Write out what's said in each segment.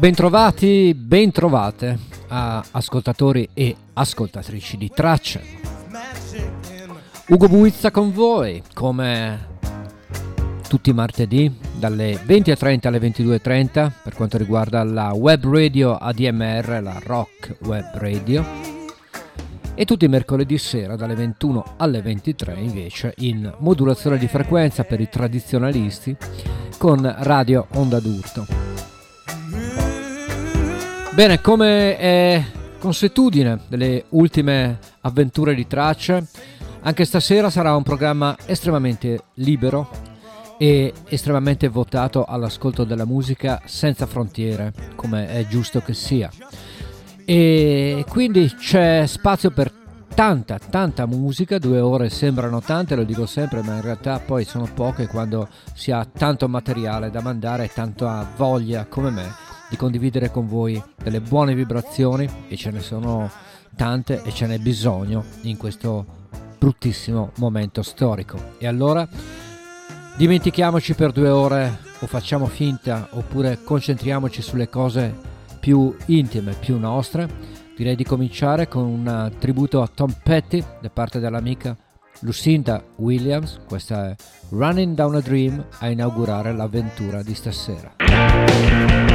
Bentrovati, bentrovate a ascoltatori e ascoltatrici di Tracce. Ugo Buizza con voi, come tutti i martedì, dalle 20.30 alle 22.30 per quanto riguarda la web radio ADMR, la Rock Web Radio. E tutti i mercoledì sera dalle 21 alle 23 invece in modulazione di frequenza per i tradizionalisti con Radio Onda d'Urto. Bene, come è consuetudine delle ultime avventure di tracce, anche stasera sarà un programma estremamente libero e estremamente votato all'ascolto della musica senza frontiere, come è giusto che sia. E quindi c'è spazio per tanta, tanta musica, due ore sembrano tante, lo dico sempre, ma in realtà poi sono poche quando si ha tanto materiale da mandare e tanta voglia come me di condividere con voi delle buone vibrazioni e ce ne sono tante e ce n'è bisogno in questo bruttissimo momento storico. E allora dimentichiamoci per due ore o facciamo finta oppure concentriamoci sulle cose più intime, più nostre. Direi di cominciare con un tributo a Tom Petty da parte dell'amica Lucinda Williams. Questa è Running Down a Dream a inaugurare l'avventura di stasera.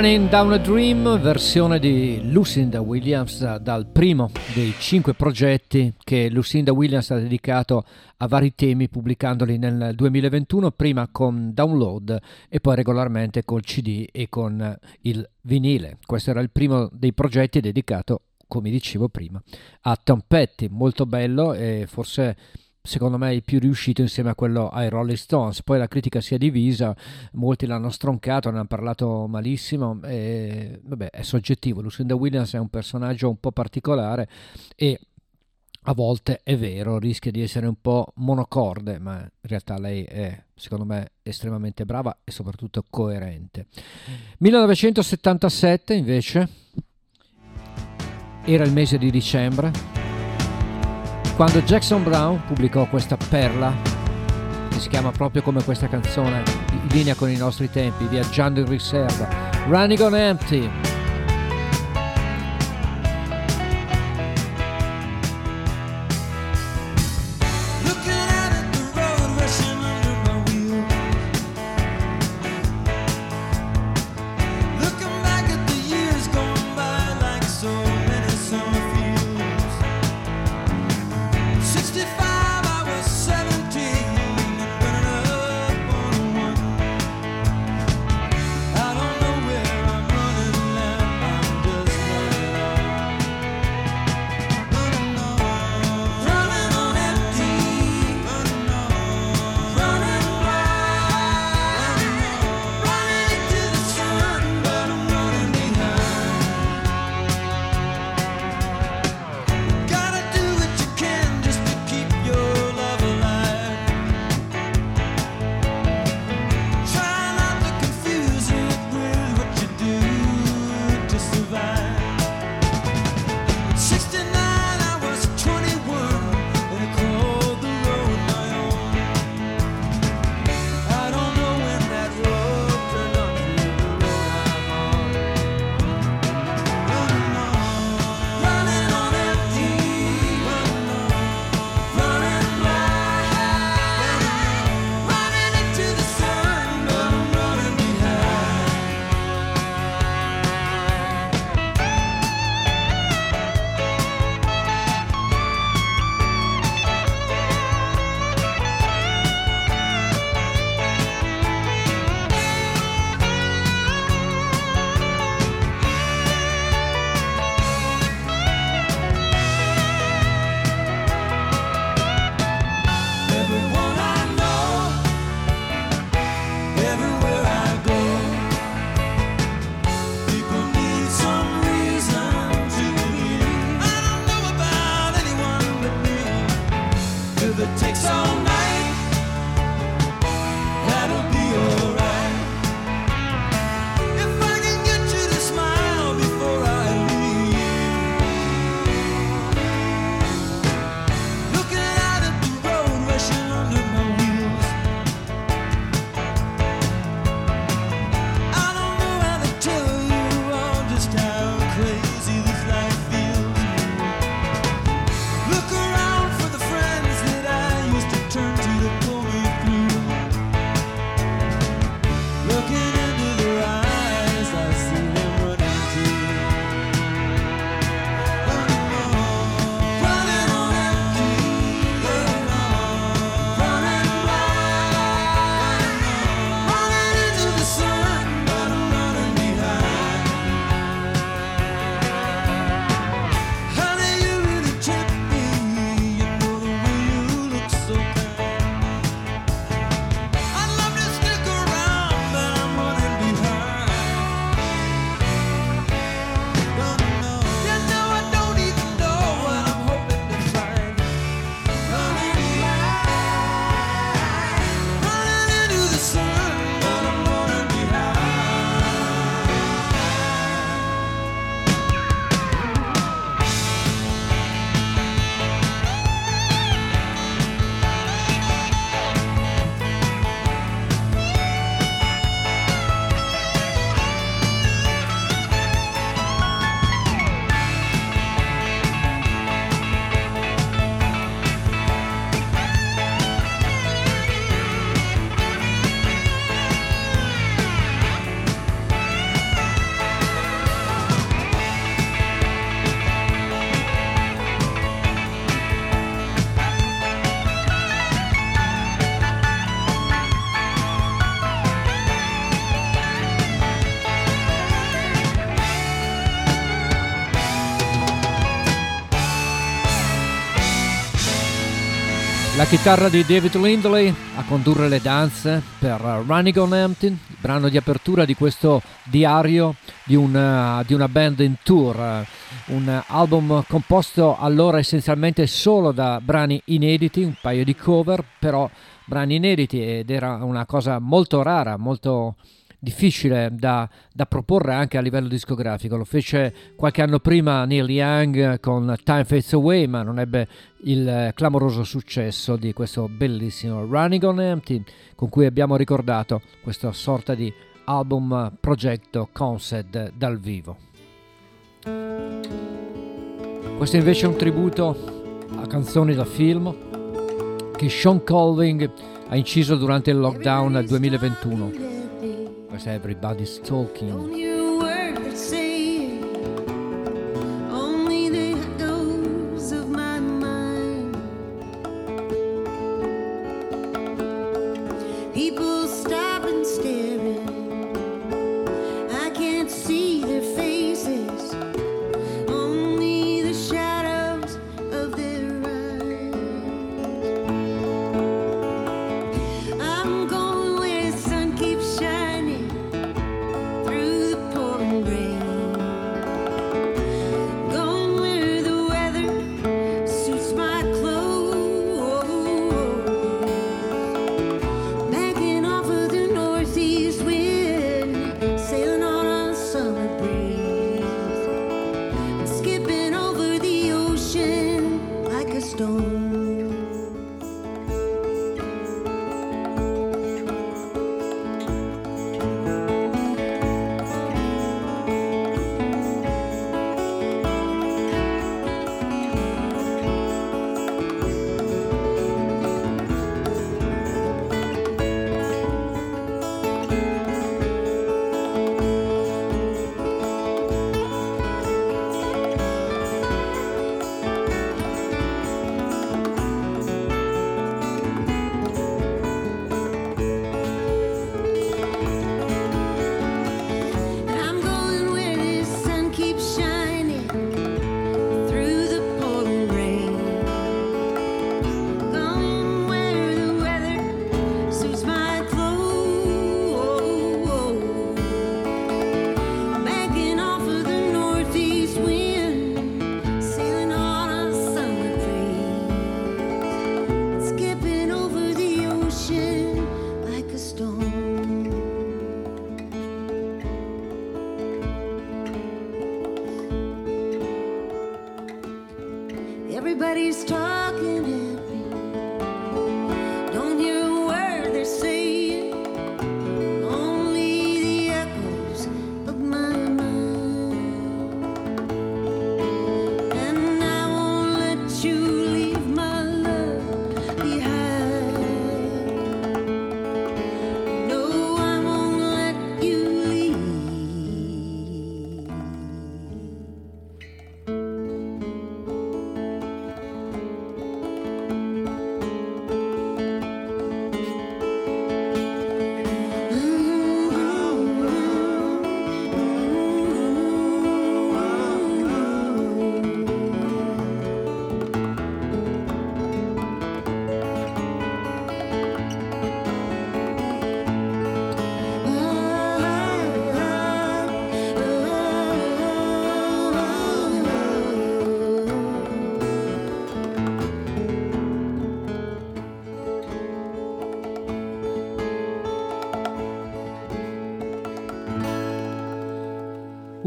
Running Down a Dream, versione di Lucinda Williams dal primo dei cinque progetti che Lucinda Williams ha dedicato a vari temi pubblicandoli nel 2021, prima con download e poi regolarmente col CD e con il vinile. Questo era il primo dei progetti dedicato, come dicevo prima, a Tom Petty, molto bello e forse secondo me il più riuscito insieme a quello ai Rolling Stones. Poi la critica si è divisa, molti l'hanno stroncato, ne hanno parlato malissimo. E, vabbè, è soggettivo. Lucinda Williams è un personaggio un po' particolare e a volte è vero, rischia di essere un po' monocorde, ma in realtà lei è, secondo me, estremamente brava e soprattutto coerente. 1977 invece era il mese di dicembre quando Jackson Brown pubblicò questa perla che si chiama proprio come questa canzone in linea con i nostri tempi viaggiando in riserva. Running on Empty chitarra di David Lindley a condurre le danze per Running on Empty, il brano di apertura di questo diario di una, di una band in tour, un album composto allora essenzialmente solo da brani inediti, un paio di cover, però brani inediti ed era una cosa molto rara, molto difficile da, da, proporre anche a livello discografico. Lo fece qualche anno prima Neil Young con Time Fades Away, ma non ebbe il clamoroso successo di questo bellissimo Running on Empty, con cui abbiamo ricordato questa sorta di album progetto concept dal vivo. Questo invece è un tributo a canzoni da film che Sean Colvin ha inciso durante il lockdown del 2021 because everybody's talking.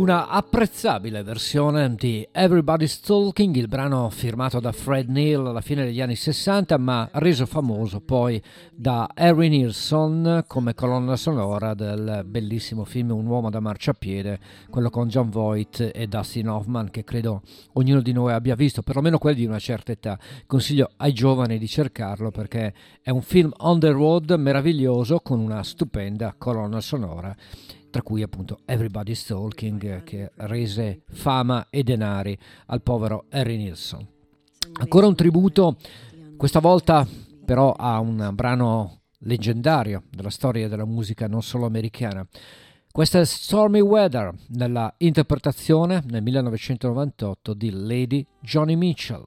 Una apprezzabile versione di Everybody's Talking, il brano firmato da Fred Neil alla fine degli anni 60, ma reso famoso poi da Harry Nilsson come colonna sonora del bellissimo film Un uomo da marciapiede, quello con John Voight e Dustin Hoffman, che credo ognuno di noi abbia visto, perlomeno quelli di una certa età. Consiglio ai giovani di cercarlo perché è un film on the road meraviglioso con una stupenda colonna sonora tra cui appunto Everybody's Talking che rese fama e denari al povero Harry Nilsson. Ancora un tributo, questa volta però a un brano leggendario della storia della musica non solo americana. Questa è Stormy Weather nella interpretazione nel 1998 di Lady Johnny Mitchell.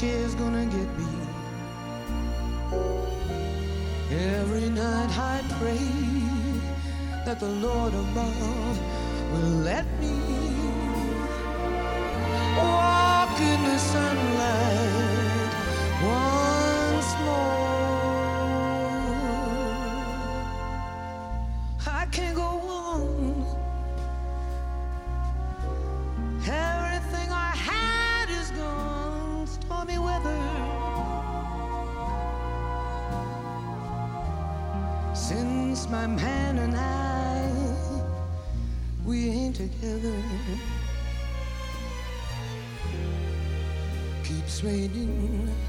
Chair's gonna get me. Every night I pray that the Lord above will let me walk in the sunlight once raining.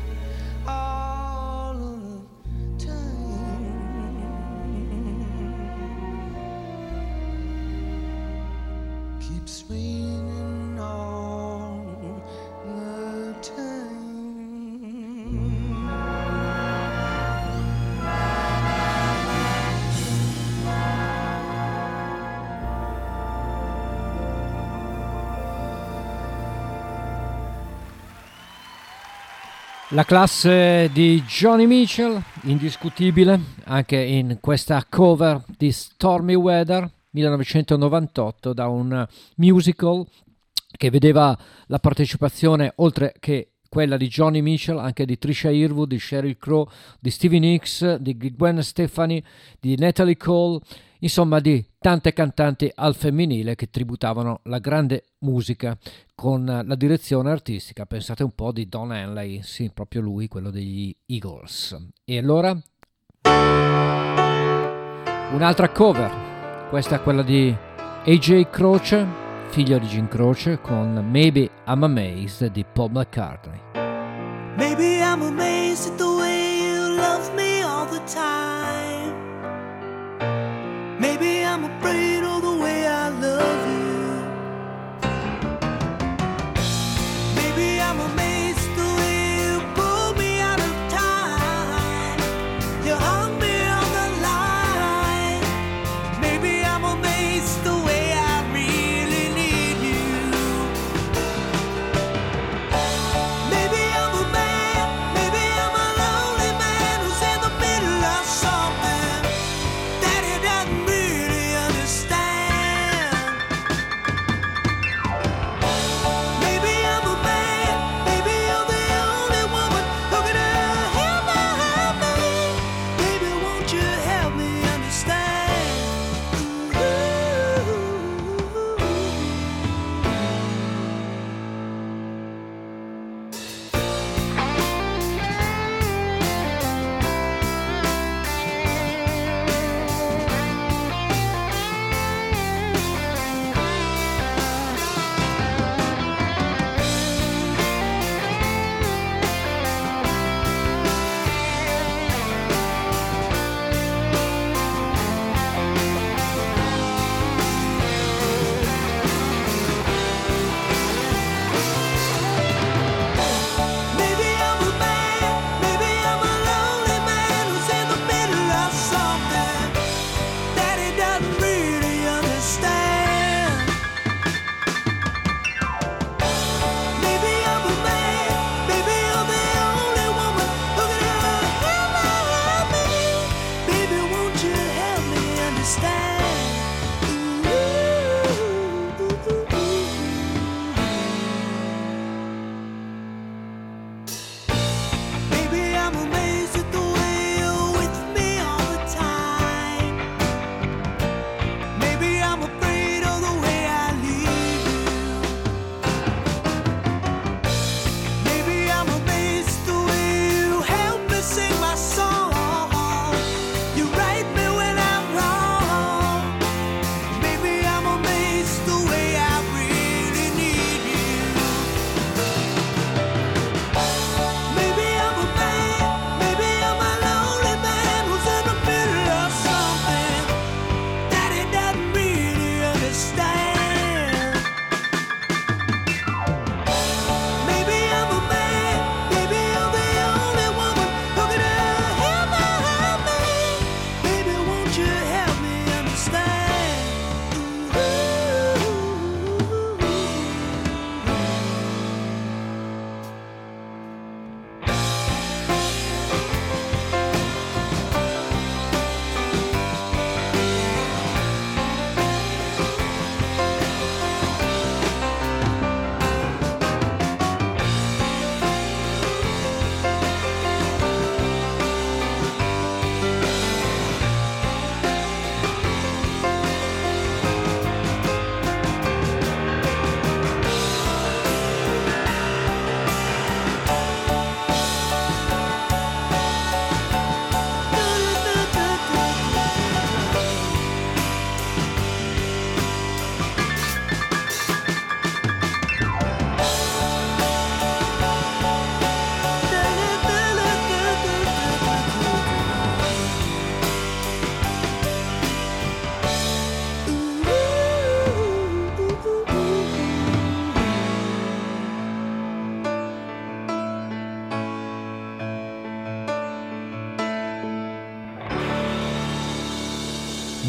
La classe di Johnny Mitchell, indiscutibile, anche in questa cover di Stormy Weather 1998 da un musical che vedeva la partecipazione, oltre che quella di Johnny Mitchell, anche di Trisha Irwood, di Sheryl Crow, di Stevie Nicks, di Gwen Stefani, di Natalie Cole, insomma di tante cantanti al femminile che tributavano la grande musica con la direzione artistica, pensate un po' di Don Henley, sì, proprio lui, quello degli Eagles. E allora un'altra cover, questa è quella di AJ Croce, figlio di Jim Croce, con Maybe I'm Amazed di Paul McCartney. Maybe I'm amazed at the way you love me all the time.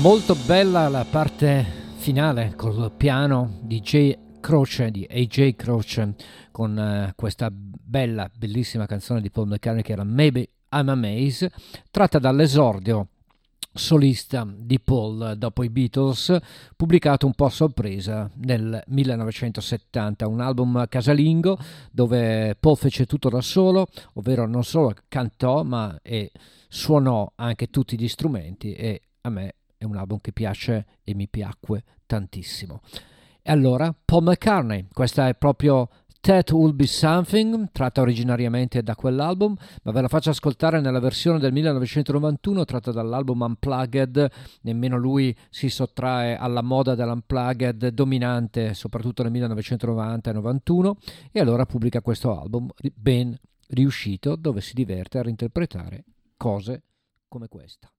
Molto bella la parte finale col piano di J. Croce, di AJ Croce, con uh, questa bella, bellissima canzone di Paul McCartney che era Maybe I'm Amazed, tratta dall'esordio solista di Paul dopo i Beatles, pubblicato un po' a sorpresa nel 1970, un album casalingo dove Paul fece tutto da solo, ovvero non solo cantò ma e suonò anche tutti gli strumenti e a me è un album che piace e mi piacque tantissimo. E allora, Paul McCartney, questa è proprio That Will Be Something, tratta originariamente da quell'album, ma ve la faccio ascoltare nella versione del 1991 tratta dall'album Unplugged, nemmeno lui si sottrae alla moda dell'Unplugged dominante soprattutto nel 1990 e 91 e allora pubblica questo album ben riuscito dove si diverte a reinterpretare cose come questa.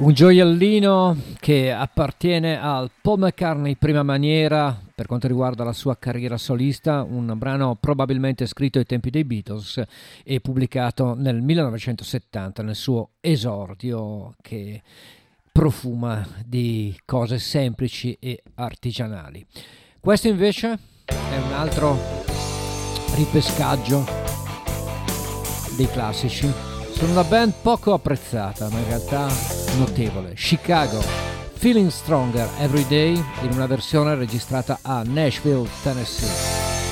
Un gioiellino che appartiene al Paul McCartney prima maniera per quanto riguarda la sua carriera solista, un brano probabilmente scritto ai tempi dei Beatles e pubblicato nel 1970 nel suo esordio che profuma di cose semplici e artigianali. Questo invece è un altro ripescaggio dei classici. Sono una band poco apprezzata, ma in realtà notevole. Chicago, Feeling Stronger Every Day, in una versione registrata a Nashville, Tennessee.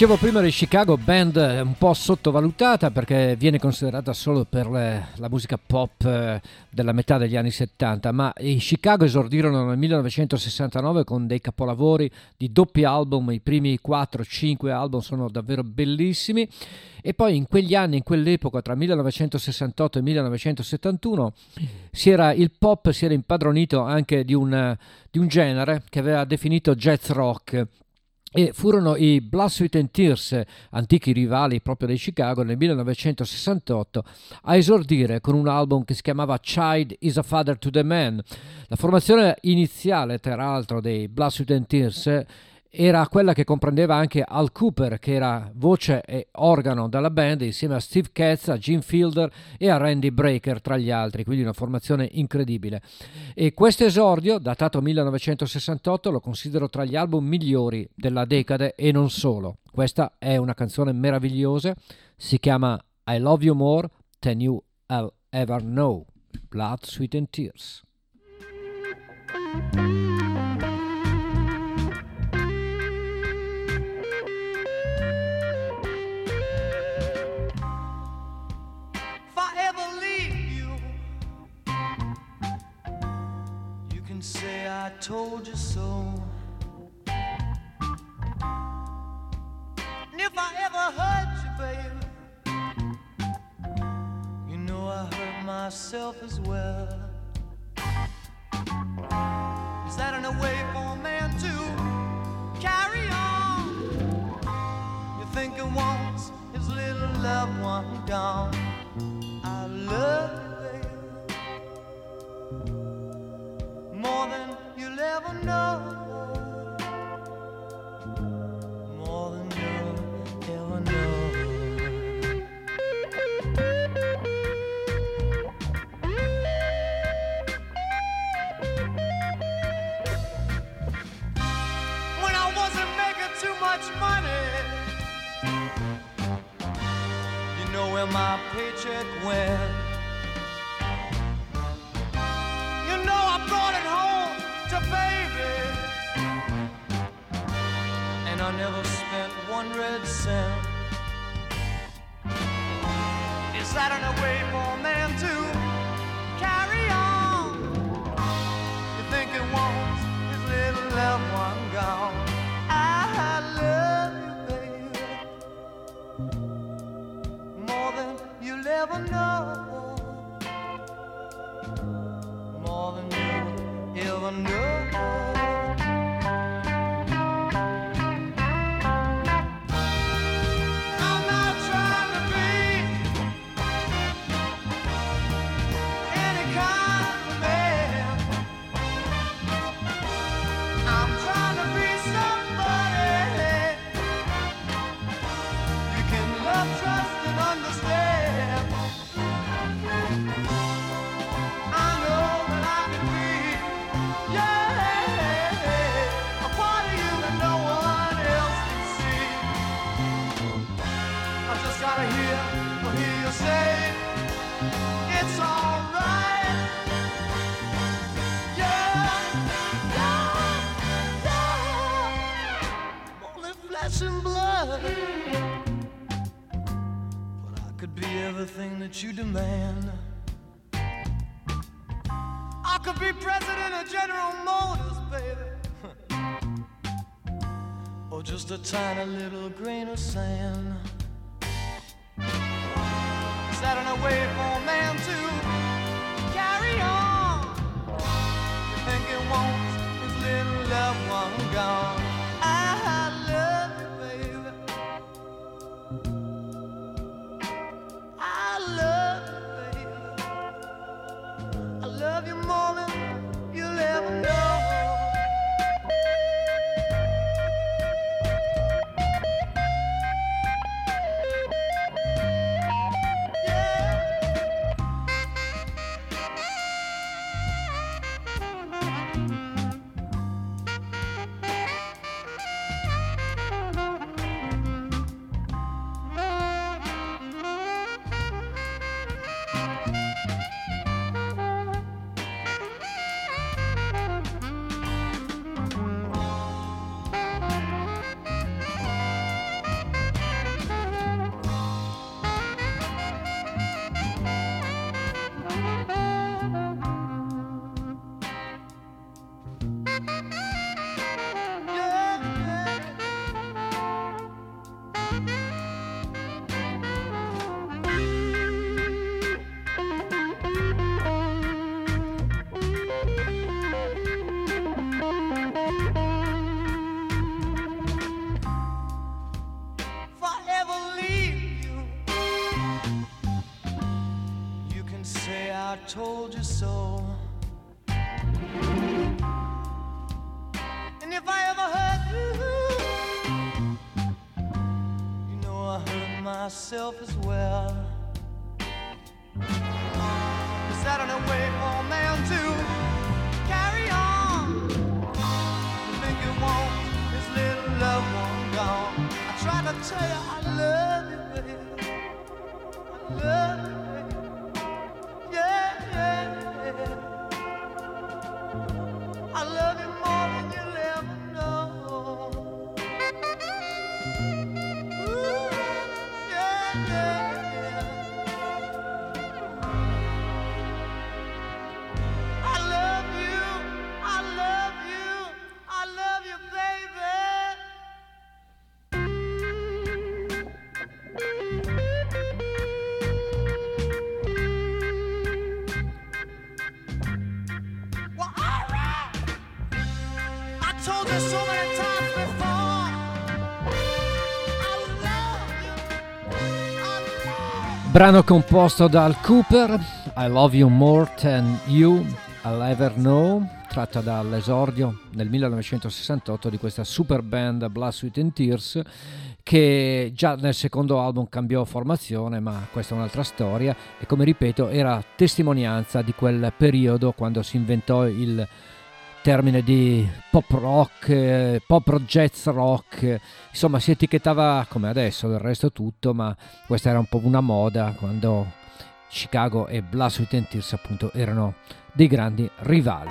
Dicevo prima di Chicago, band un po' sottovalutata perché viene considerata solo per le, la musica pop eh, della metà degli anni 70, ma i Chicago esordirono nel 1969 con dei capolavori di doppi album, i primi 4-5 album sono davvero bellissimi e poi in quegli anni, in quell'epoca, tra 1968 e 1971, si era, il pop si era impadronito anche di un, di un genere che aveva definito jazz rock e furono i Blood, Sweat and Tears, antichi rivali proprio dei Chicago, nel 1968 a esordire con un album che si chiamava Child is a Father to the Man. La formazione iniziale, tra l'altro, dei Blood, Sweat and Tears era quella che comprendeva anche Al Cooper, che era voce e organo della band, insieme a Steve Katz, a Jim Fielder e a Randy Breaker, tra gli altri, quindi una formazione incredibile. E questo esordio, datato 1968, lo considero tra gli album migliori della decade e non solo. Questa è una canzone meravigliosa, si chiama I Love You More Than You I'll Ever Know, Blood, Sweat and Tears. Told you so. And if I ever hurt you, baby, you know I hurt myself as well. Is that in a way for a man to carry on? You think he wants his little loved one gone? I love you, baby, more than you'll ever know. More than you'll ever know. When I wasn't making too much money. You know where my paycheck went. Is that an way for man to carry on? You think it his little loved one gone? I love you, baby more than you'll ever know. Everything that you demand. I could be president of General Motors, baby. or just a tiny little grain of sand. That in a way for man to carry on? You think he wants his little loved one gone? I uh-huh. Brano composto dal Cooper, I Love You More Than You I'll Ever Know, tratta dall'esordio nel 1968 di questa super band Blood, Sweat and Tears che già nel secondo album cambiò formazione, ma questa è un'altra storia e come ripeto era testimonianza di quel periodo quando si inventò il termine di pop rock, eh, pop jazz rock, insomma si etichettava come adesso del resto tutto, ma questa era un po' una moda quando Chicago e Sweat and Tears appunto erano dei grandi rivali.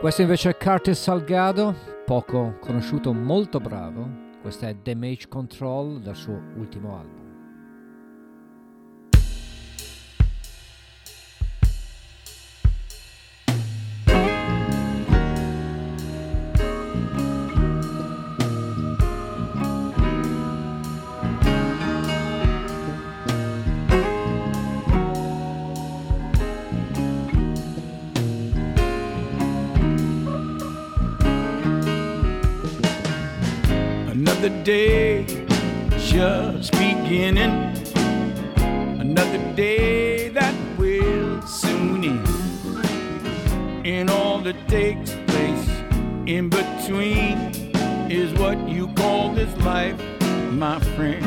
Questo invece è Curtis Salgado, poco conosciuto, molto bravo. Questa è Damage Control dal suo ultimo album. Another day just beginning. Another day that will soon end. And all that takes place in between is what you call this life, my friend.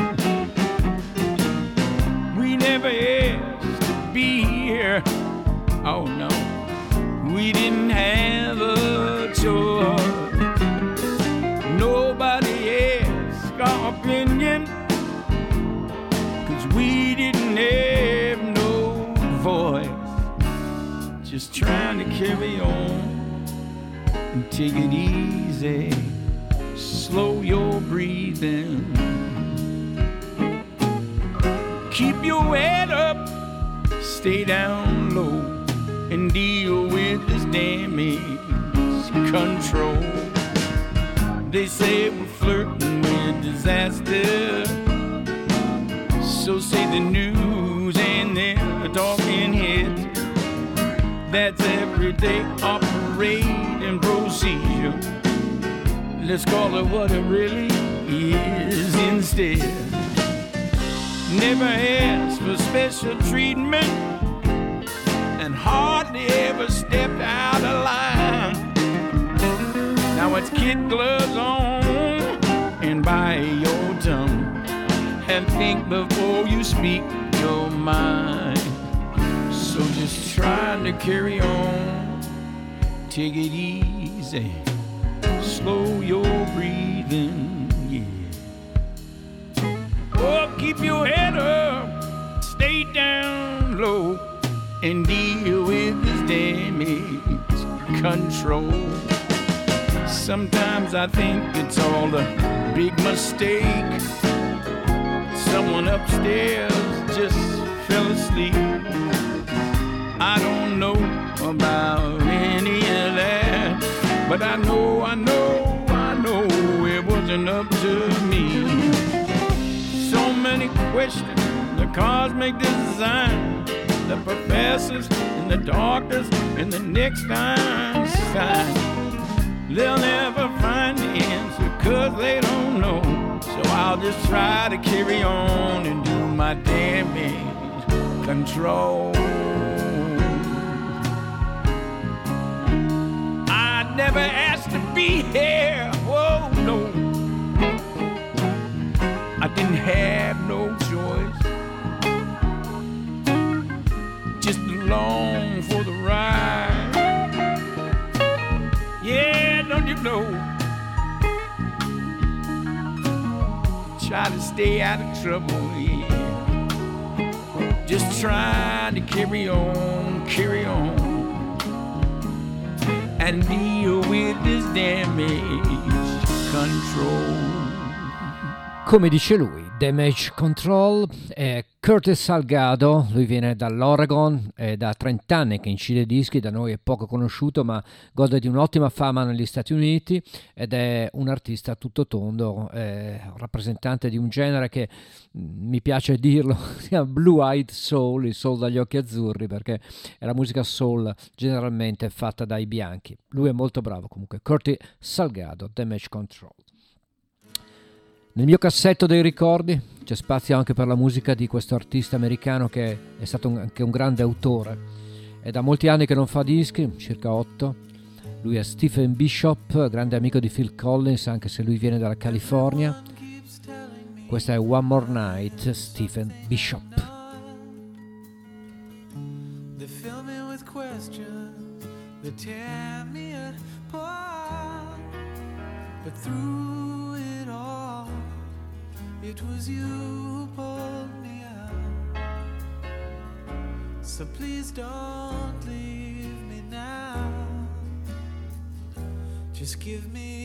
We never asked to be here. Oh no, we didn't have a choice. Just trying to carry on and take it easy. Slow your breathing. Keep your head up, stay down low, and deal with this damage control. They say we're flirting with disaster. So say the news and their heads. That's everyday operating procedure. Let's call it what it really is instead. Never asked for special treatment and hardly ever stepped out of line. Now it's kid gloves on and bite your tongue and think before you speak your mind. Just try to carry on, take it easy, slow your breathing, yeah. Oh, keep your head up, stay down low, and deal with this damage control. Sometimes I think it's all a big mistake. Someone upstairs just fell asleep. I don't know about any of that, but I know, I know, I know it wasn't up to me. So many questions, the cosmic design, the professors and the doctors and the next Einstein. They'll never find the answer cause they don't know. So I'll just try to carry on and do my damage control. Never asked to be here. Oh no. I didn't have no choice. Just along for the ride. Yeah, don't you know? Try to stay out of trouble, yeah. Just trying to carry on, carry on, and deal with this damage control. Come dice lui, Damage Control è Curtis Salgado, lui viene dall'Oregon, è da 30 anni che incide dischi, da noi è poco conosciuto ma gode di un'ottima fama negli Stati Uniti ed è un artista tutto tondo, rappresentante di un genere che mm, mi piace dirlo, si chiama Blue Eyed Soul, il soul dagli occhi azzurri perché è la musica soul generalmente fatta dai bianchi. Lui è molto bravo comunque, Curtis Salgado, Damage Control. Nel mio cassetto dei ricordi c'è spazio anche per la musica di questo artista americano che è stato anche un grande autore. È da molti anni che non fa dischi, circa otto. Lui è Stephen Bishop, grande amico di Phil Collins, anche se lui viene dalla California. Questa è One More Night, Stephen Bishop. But through it was you who pulled me out. So please don't leave me now. Just give me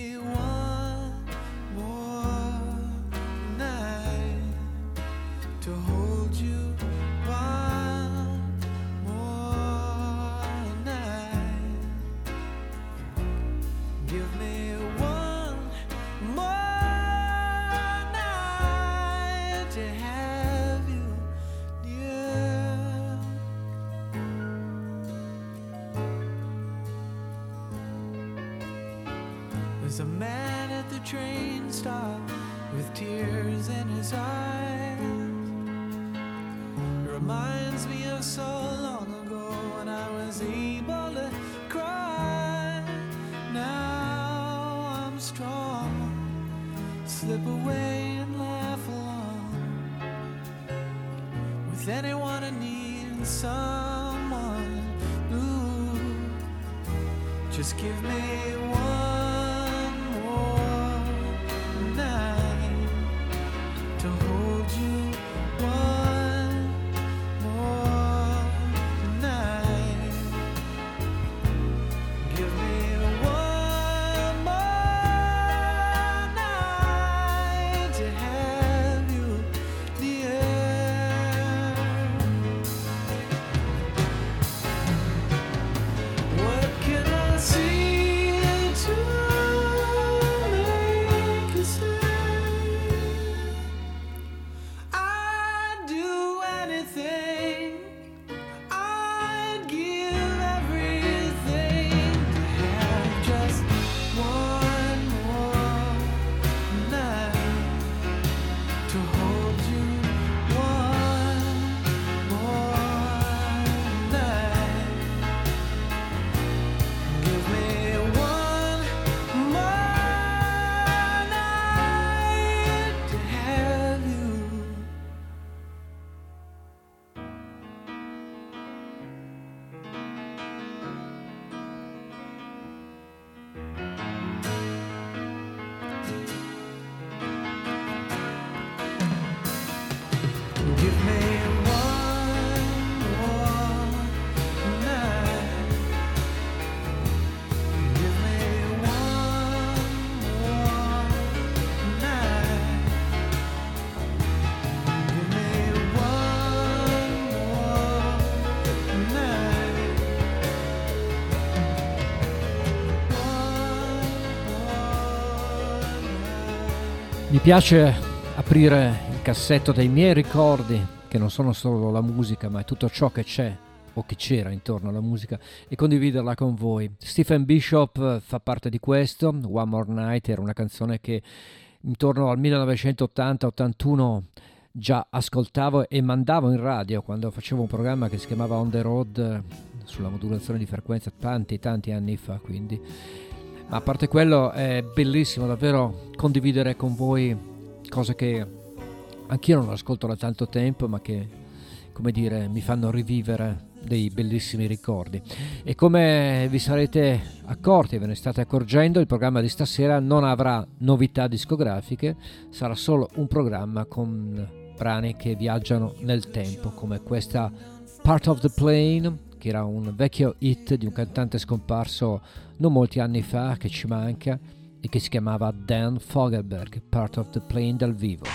give me piace aprire il cassetto dei miei ricordi, che non sono solo la musica, ma è tutto ciò che c'è o che c'era intorno alla musica, e condividerla con voi. Stephen Bishop eh, fa parte di questo. One More Night era una canzone che intorno al 1980-81 già ascoltavo e mandavo in radio quando facevo un programma che si chiamava On the Road eh, sulla modulazione di frequenza tanti tanti anni fa quindi ma a parte quello è bellissimo davvero condividere con voi cose che anch'io non ascolto da tanto tempo ma che come dire mi fanno rivivere dei bellissimi ricordi. E come vi sarete accorti ve ne state accorgendo il programma di stasera non avrà novità discografiche sarà solo un programma con brani che viaggiano nel tempo come questa Part of the Plane che era un vecchio hit di un cantante scomparso non molti anni fa che ci manca e che si chiamava Dan Fogelberg Part of the Plane dal vivo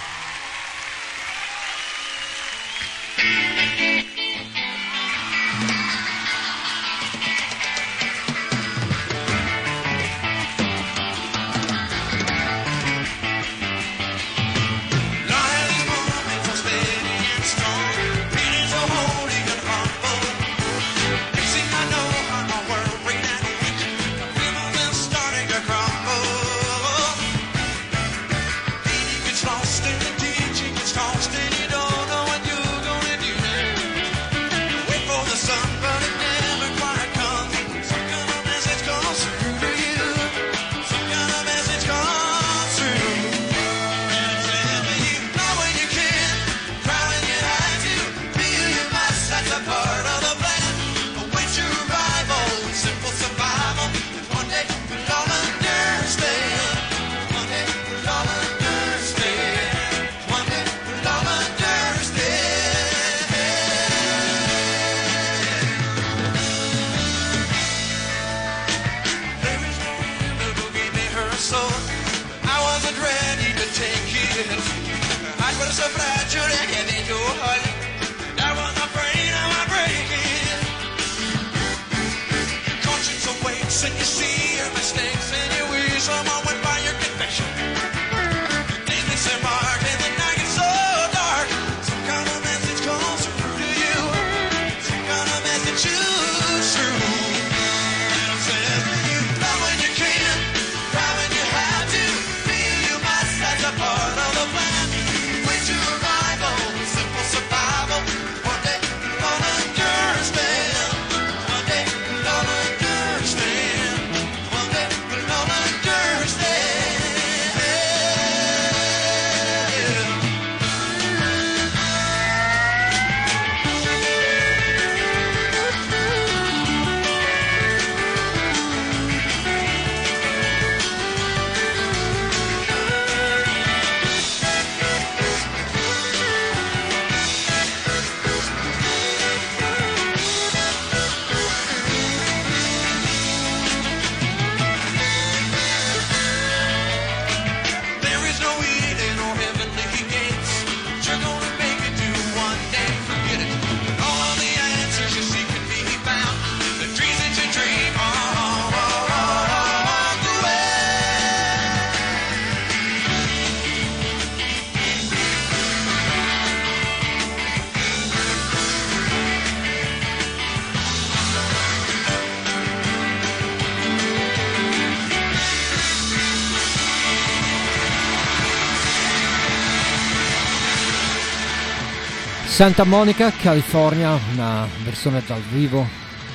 Santa Monica, California, una versione dal vivo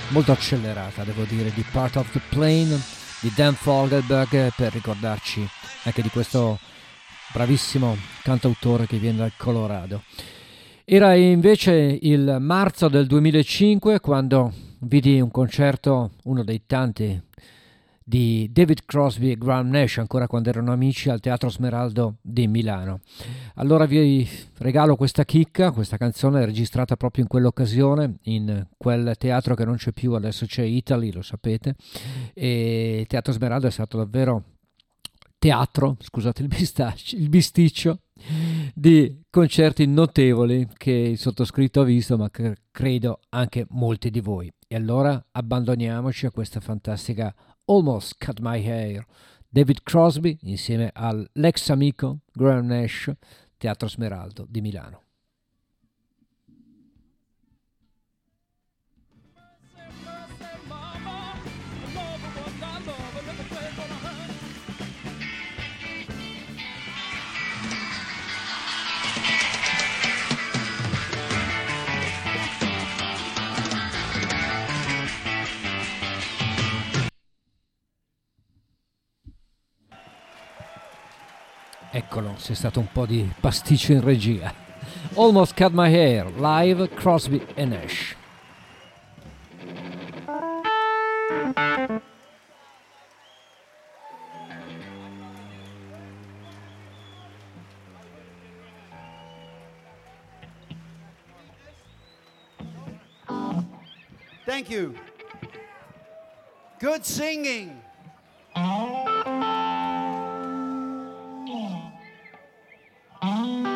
molto accelerata, devo dire, di Part of the Plane di Dan Fogelberg per ricordarci anche di questo bravissimo cantautore che viene dal Colorado. Era invece il marzo del 2005 quando vidi un concerto, uno dei tanti di David Crosby e Graham Nash, ancora quando erano amici, al Teatro Smeraldo di Milano. Allora vi regalo questa chicca, questa canzone registrata proprio in quell'occasione, in quel teatro che non c'è più, adesso c'è Italy, lo sapete, e Teatro Smeraldo è stato davvero teatro, scusate il, bistaccio, il bisticcio, di concerti notevoli che il sottoscritto ha visto, ma che credo anche molti di voi. E allora abbandoniamoci a questa fantastica Almost Cut My Hair. David Crosby insieme all'ex amico Graham Nash, Teatro Smeraldo di Milano. Eccolo, c'è stato un po' di pasticcio in regia. Almost Cut My Hair, live Crosby e Nash. Thank you. Good singing. Oh.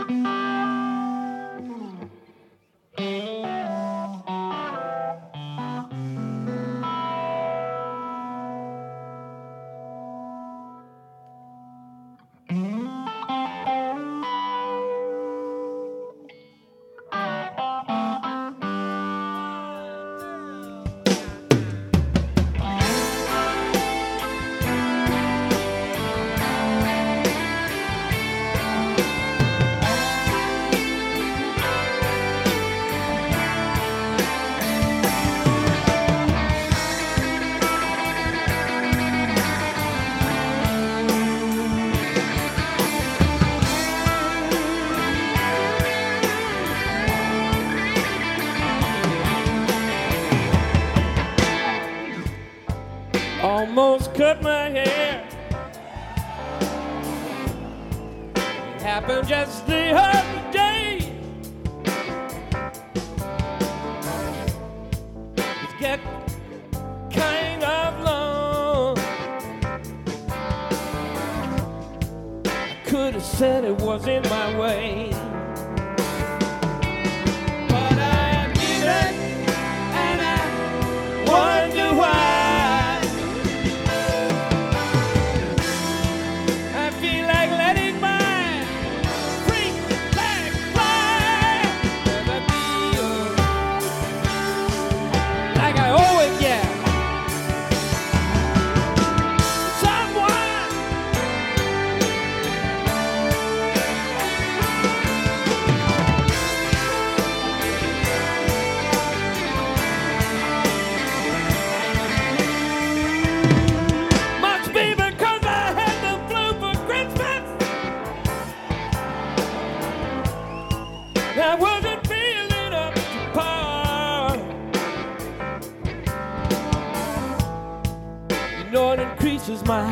Lord increases my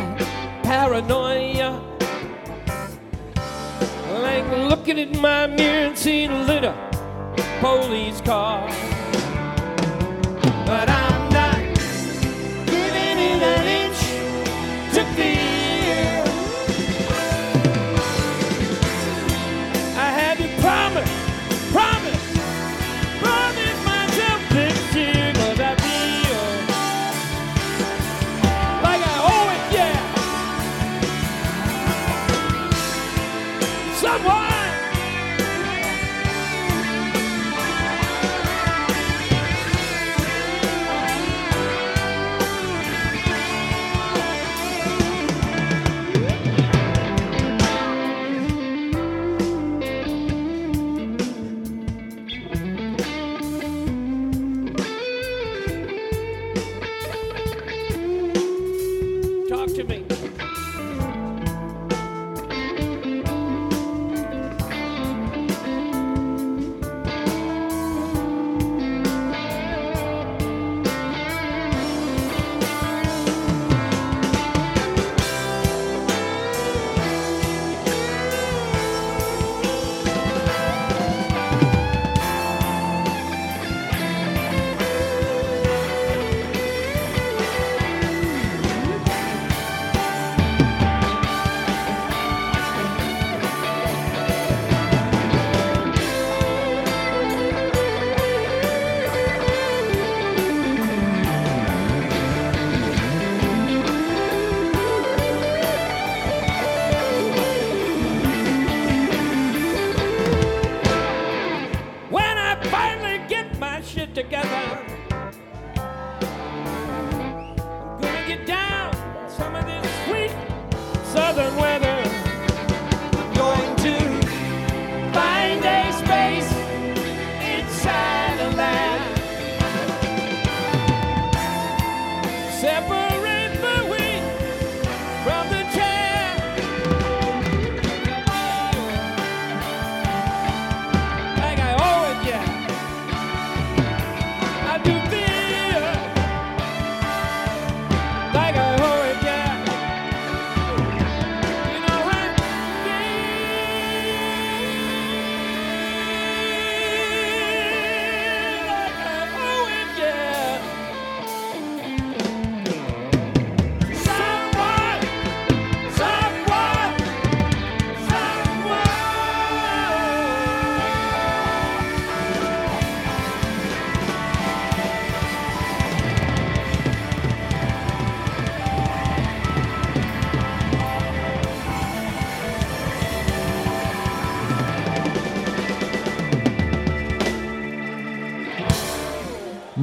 paranoia. Like looking in my mirror and seeing a little police car. But I'm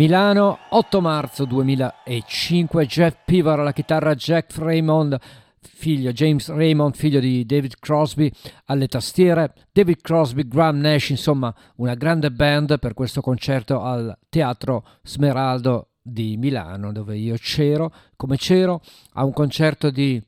Milano, 8 marzo 2005, Jeff Pivar alla chitarra, Jack Raymond, figlio James Raymond, figlio di David Crosby, alle tastiere, David Crosby, Graham Nash, insomma una grande band per questo concerto al Teatro Smeraldo di Milano, dove io c'ero, come c'ero, a un concerto di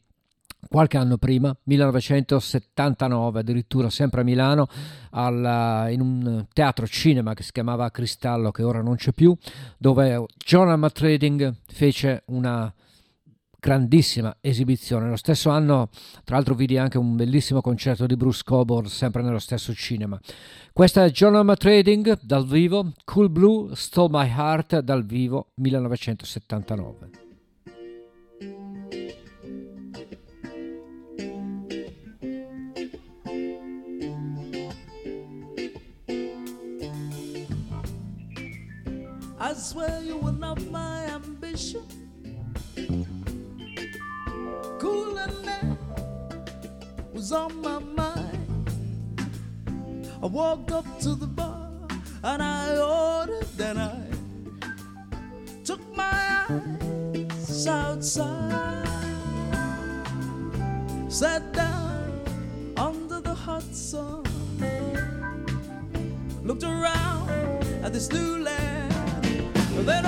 qualche anno prima, 1979, addirittura sempre a Milano, al, in un teatro cinema che si chiamava Cristallo, che ora non c'è più, dove John Trading fece una grandissima esibizione. Lo stesso anno, tra l'altro, vidi anche un bellissimo concerto di Bruce Coburn, sempre nello stesso cinema. Questa è John Trading dal vivo, Cool Blue Stole My Heart dal vivo 1979. I swear you were not my ambition. Cool and was on my mind. I walked up to the bar and I ordered, then I took my eyes outside, sat down under the hot sun, looked around at this new land. And then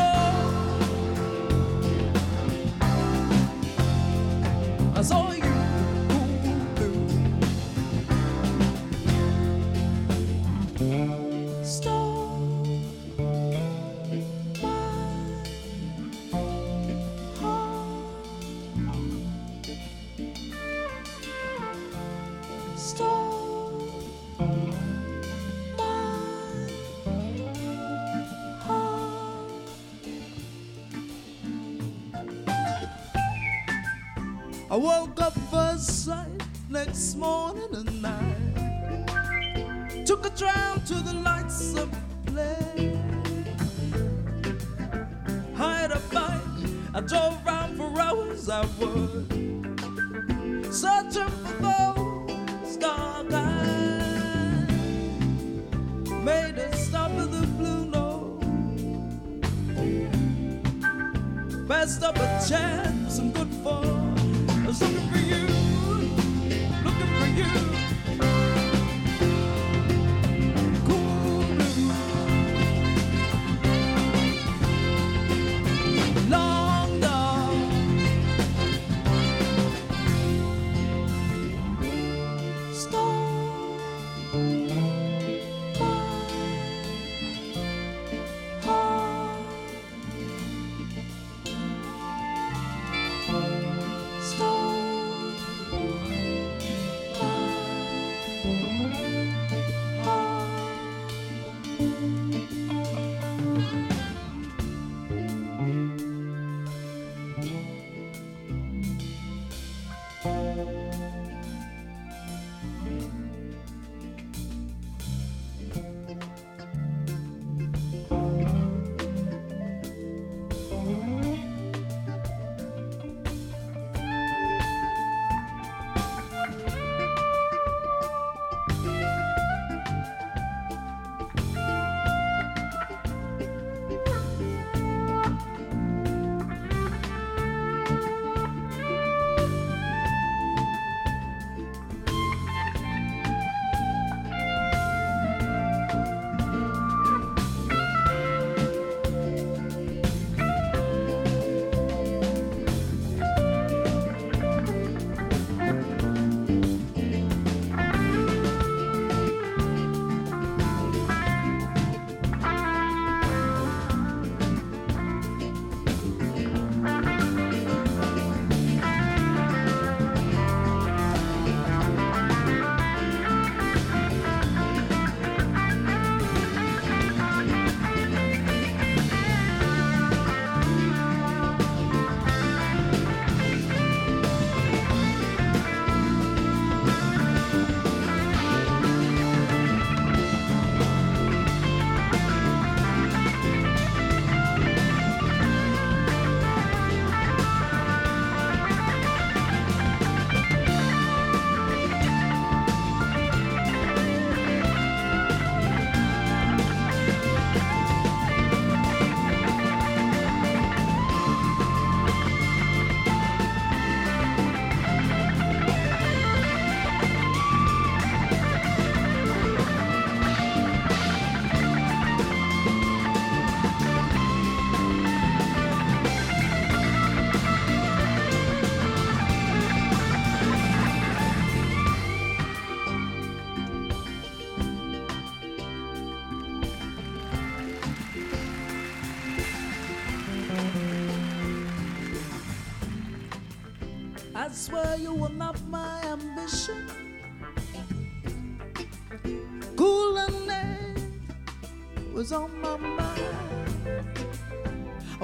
all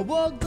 I walked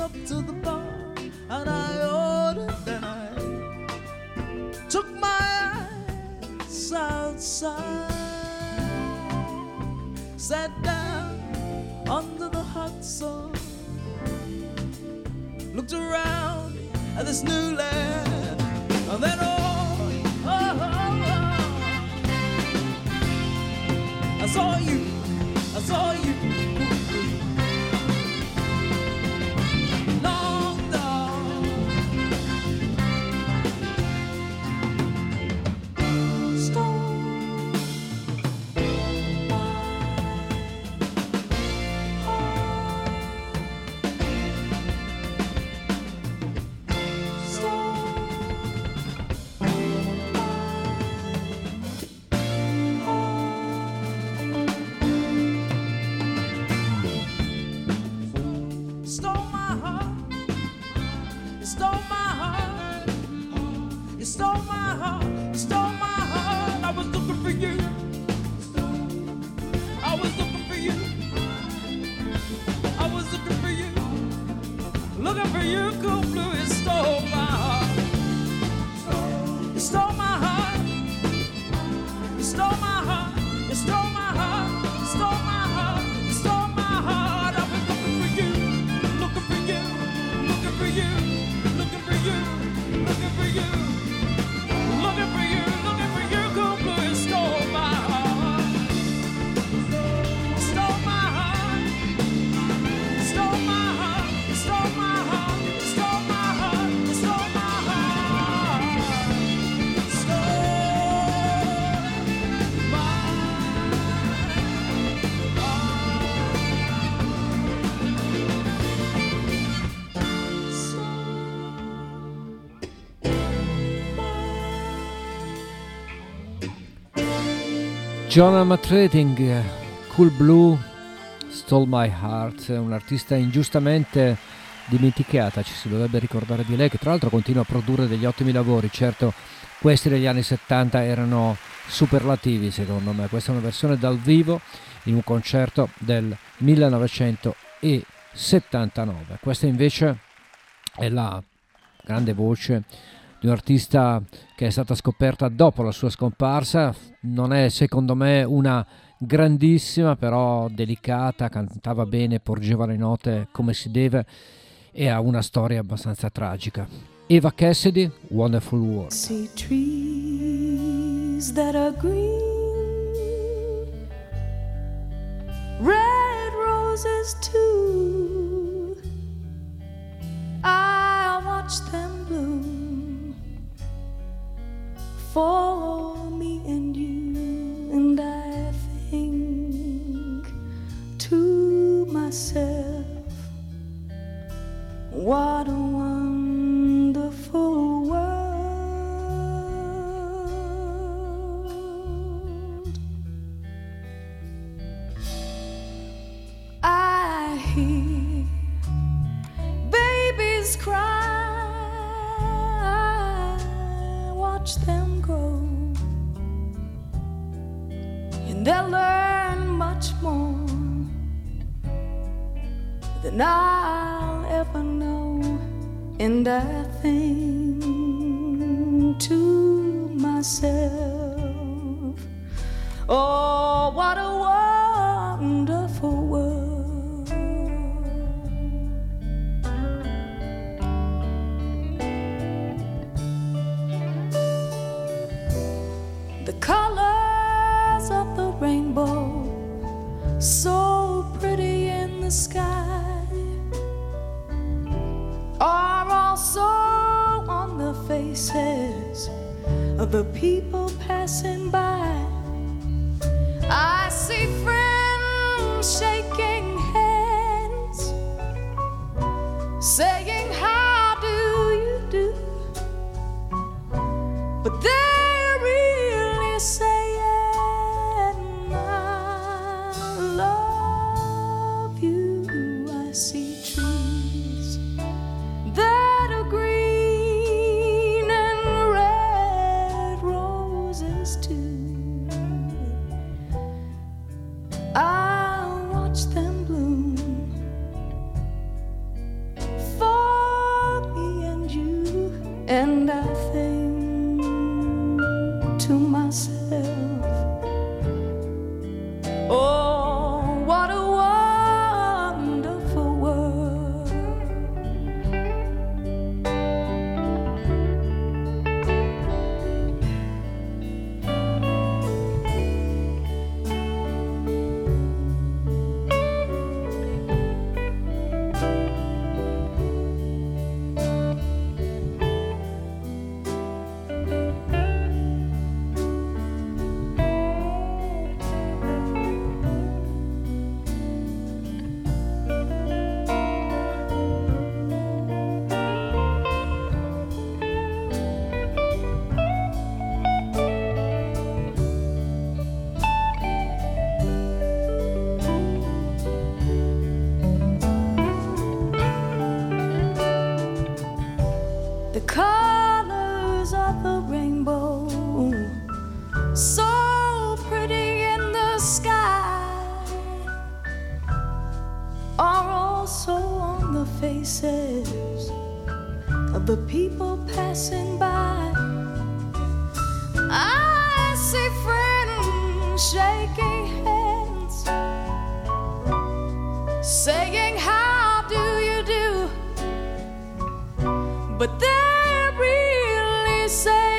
Jonah Matreting, Cool Blue, Stole My Heart, un'artista ingiustamente dimenticata, ci si dovrebbe ricordare di lei che tra l'altro continua a produrre degli ottimi lavori, certo questi degli anni 70 erano superlativi secondo me, questa è una versione dal vivo in un concerto del 1979, questa invece è la grande voce di un artista che è stata scoperta dopo la sua scomparsa, non è secondo me una grandissima, però delicata, cantava bene, porgeva le note come si deve e ha una storia abbastanza tragica. Eva Cassidy, Wonderful World. see trees that are green, red roses too. I watch them for me and you, and I think to myself. What a wonderful world. I hear babies cry, watch them grow, and they'll learn much more than I'll ever know. And I think to myself, oh, what a wonderful colors of the rainbow, so pretty in the sky, are also on the faces of the people passing by. I see friends shaking colors of the rainbow. So pretty in the sky. Are also on the faces of the people passing by. I see friends shaking hands saying how do you do? But they're say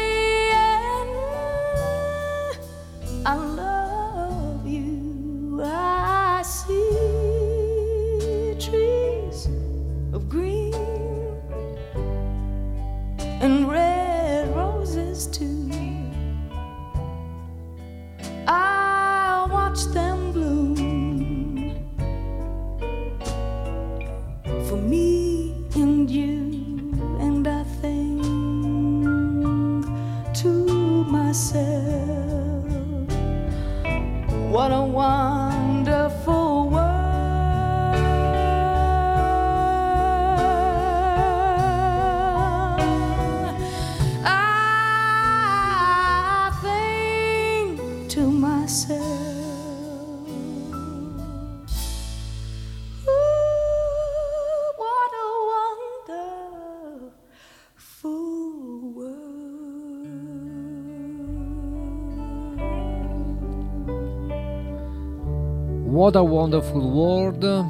What a Wonderful World,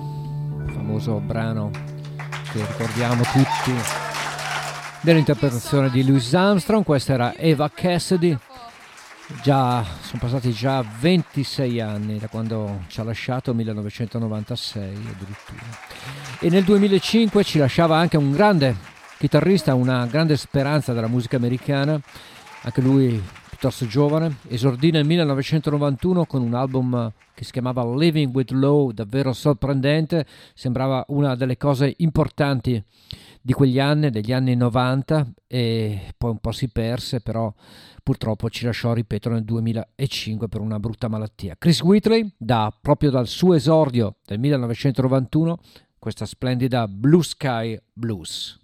famoso brano che ricordiamo tutti dell'interpretazione di Louis Armstrong, questa era Eva Cassidy. Già, sono passati già 26 anni da quando ci ha lasciato, 1996 addirittura. E nel 2005 ci lasciava anche un grande chitarrista, una grande speranza della musica americana, anche lui piuttosto giovane, esordì nel 1991 con un album che si chiamava Living with Low, davvero sorprendente, sembrava una delle cose importanti di quegli anni, degli anni 90 e poi un po' si perse, però purtroppo ci lasciò, ripeto, nel 2005 per una brutta malattia. Chris Whitley dà proprio dal suo esordio del 1991 questa splendida Blue Sky Blues.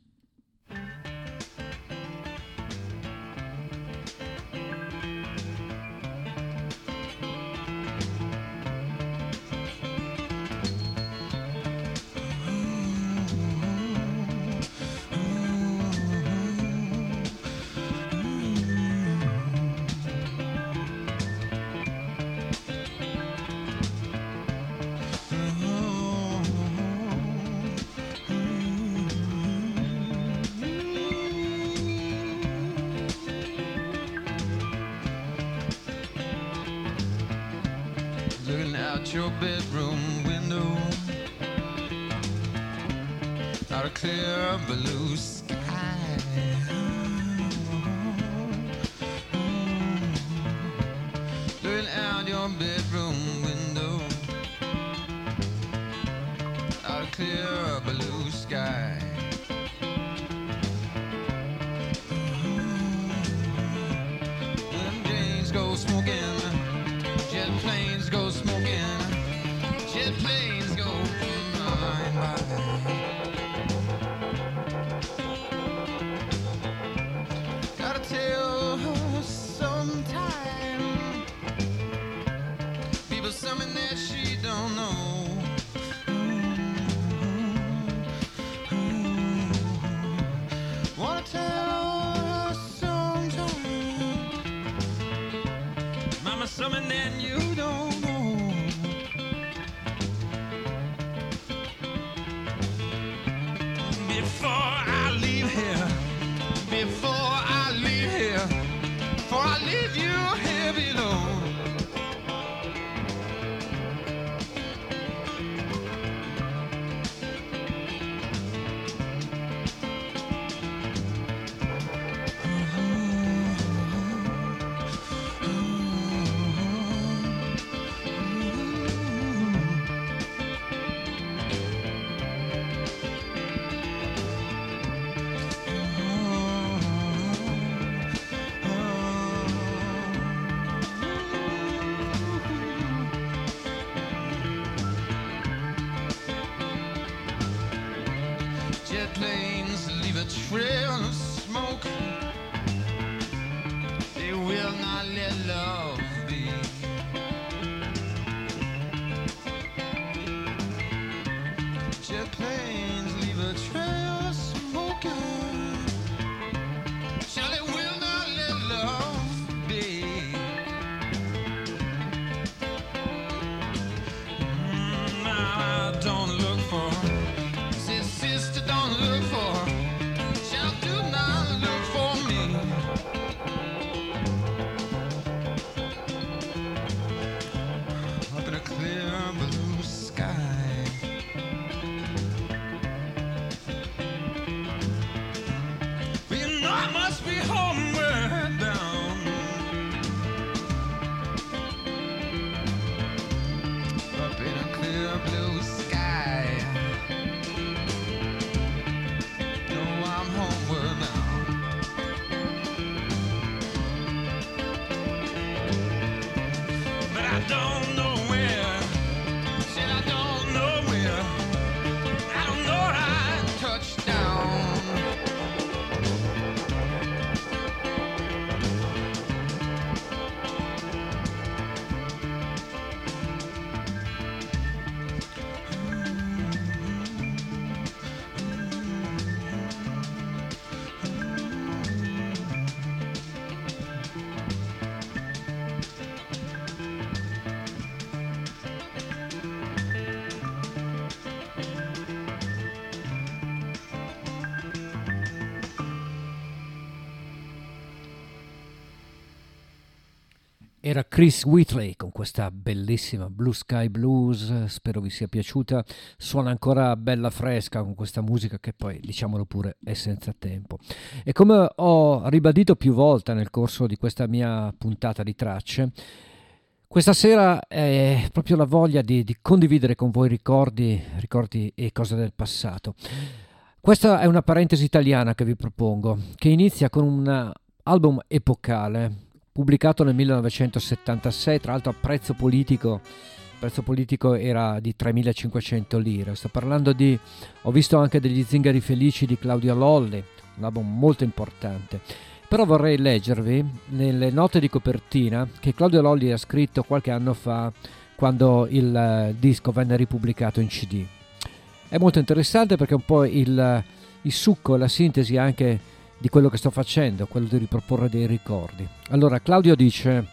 Chris Whitley con questa bellissima Blue Sky Blues, spero vi sia piaciuta, suona ancora bella fresca con questa musica che poi, diciamolo pure, è senza tempo. E come ho ribadito più volte nel corso di questa mia puntata di tracce, questa sera è proprio la voglia di, di condividere con voi ricordi, ricordi e cose del passato. Questa è una parentesi italiana che vi propongo, che inizia con un album epocale pubblicato nel 1976, tra l'altro a prezzo politico. Il prezzo politico era di 3.500 lire. Sto parlando di. Ho visto anche degli zingari felici di Claudio Lolli, un album molto importante. Però vorrei leggervi nelle note di copertina che Claudio Lolli ha scritto qualche anno fa quando il eh, disco venne ripubblicato in CD. È molto interessante perché è un po' il, il succo, la sintesi anche di quello che sto facendo, quello di riproporre dei ricordi. Allora, Claudio dice: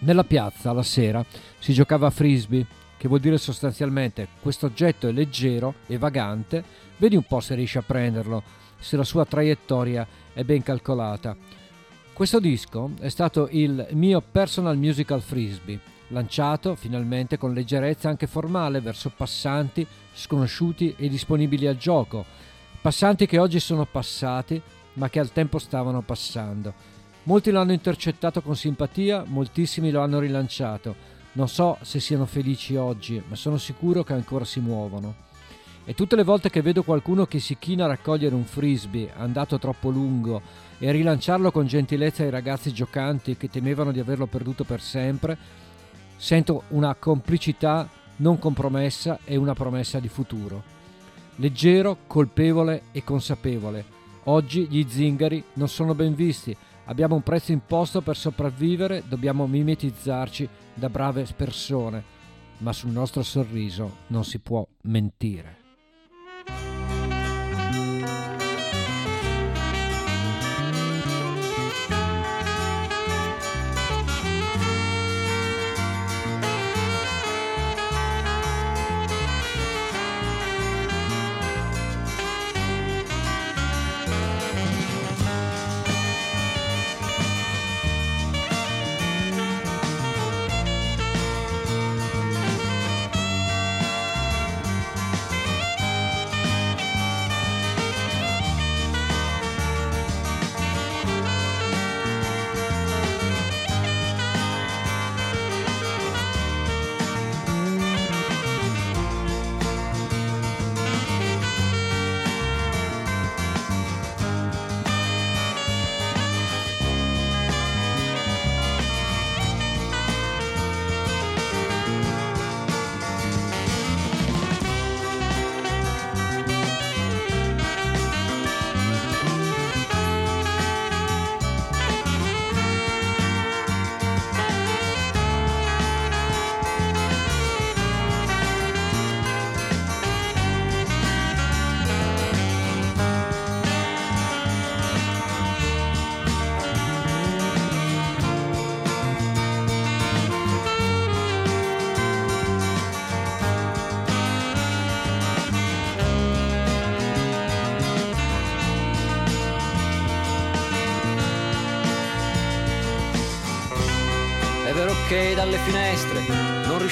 Nella piazza la sera si giocava a frisbee, che vuol dire sostanzialmente questo oggetto è leggero e vagante, vedi un po' se riesci a prenderlo, se la sua traiettoria è ben calcolata. Questo disco è stato il mio personal musical frisbee, lanciato finalmente con leggerezza anche formale verso passanti sconosciuti e disponibili al gioco, passanti che oggi sono passati ma che al tempo stavano passando. Molti lo hanno intercettato con simpatia, moltissimi lo hanno rilanciato. Non so se siano felici oggi, ma sono sicuro che ancora si muovono. E tutte le volte che vedo qualcuno che si china a raccogliere un frisbee andato troppo lungo e a rilanciarlo con gentilezza ai ragazzi giocanti che temevano di averlo perduto per sempre, sento una complicità non compromessa e una promessa di futuro. Leggero, colpevole e consapevole. Oggi gli zingari non sono ben visti, abbiamo un prezzo imposto per sopravvivere, dobbiamo mimetizzarci da brave persone, ma sul nostro sorriso non si può mentire.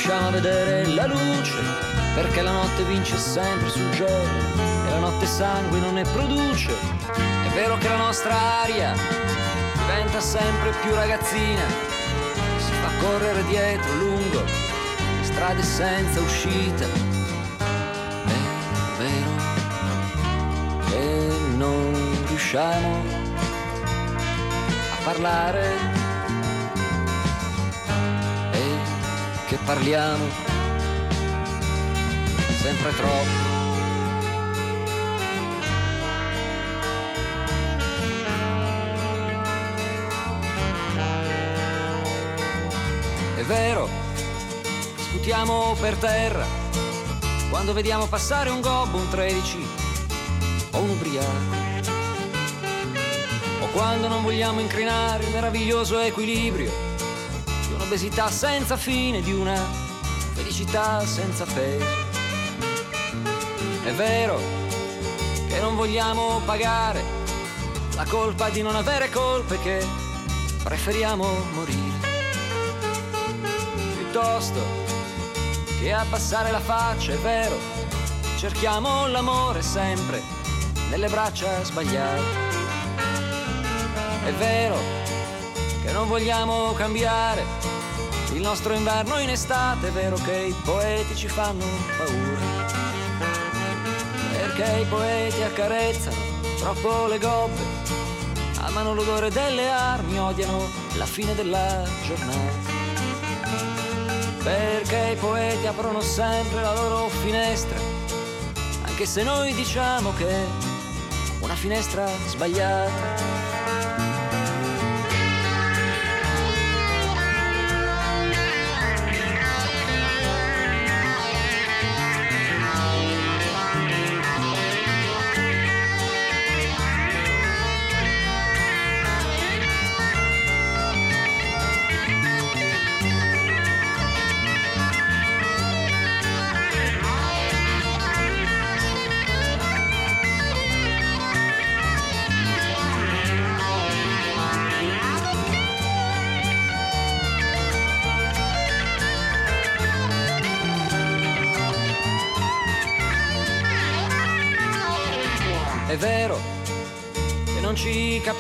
Riusciamo a vedere la luce, perché la notte vince sempre sul giorno e la notte sangue non ne produce. È vero che la nostra aria diventa sempre più ragazzina, si fa correre dietro lungo le strade senza uscita. È vero che non riusciamo a parlare parliamo sempre troppo. È vero, sputiamo per terra quando vediamo passare un gobbo, un 13 o un ubriaco. O quando non vogliamo incrinare il meraviglioso equilibrio un'obesità senza fine, di una felicità senza peso. È vero che non vogliamo pagare la colpa di non avere colpe, che preferiamo morire piuttosto che abbassare la faccia, è vero, cerchiamo l'amore sempre nelle braccia sbagliate. È vero che non vogliamo cambiare il nostro inverno in estate, è vero che i poeti ci fanno paura. Perché i poeti accarezzano troppo le gobbe, amano l'odore delle armi, odiano la fine della giornata perché i poeti aprono sempre la loro finestra, anche se noi diciamo che una finestra sbagliata.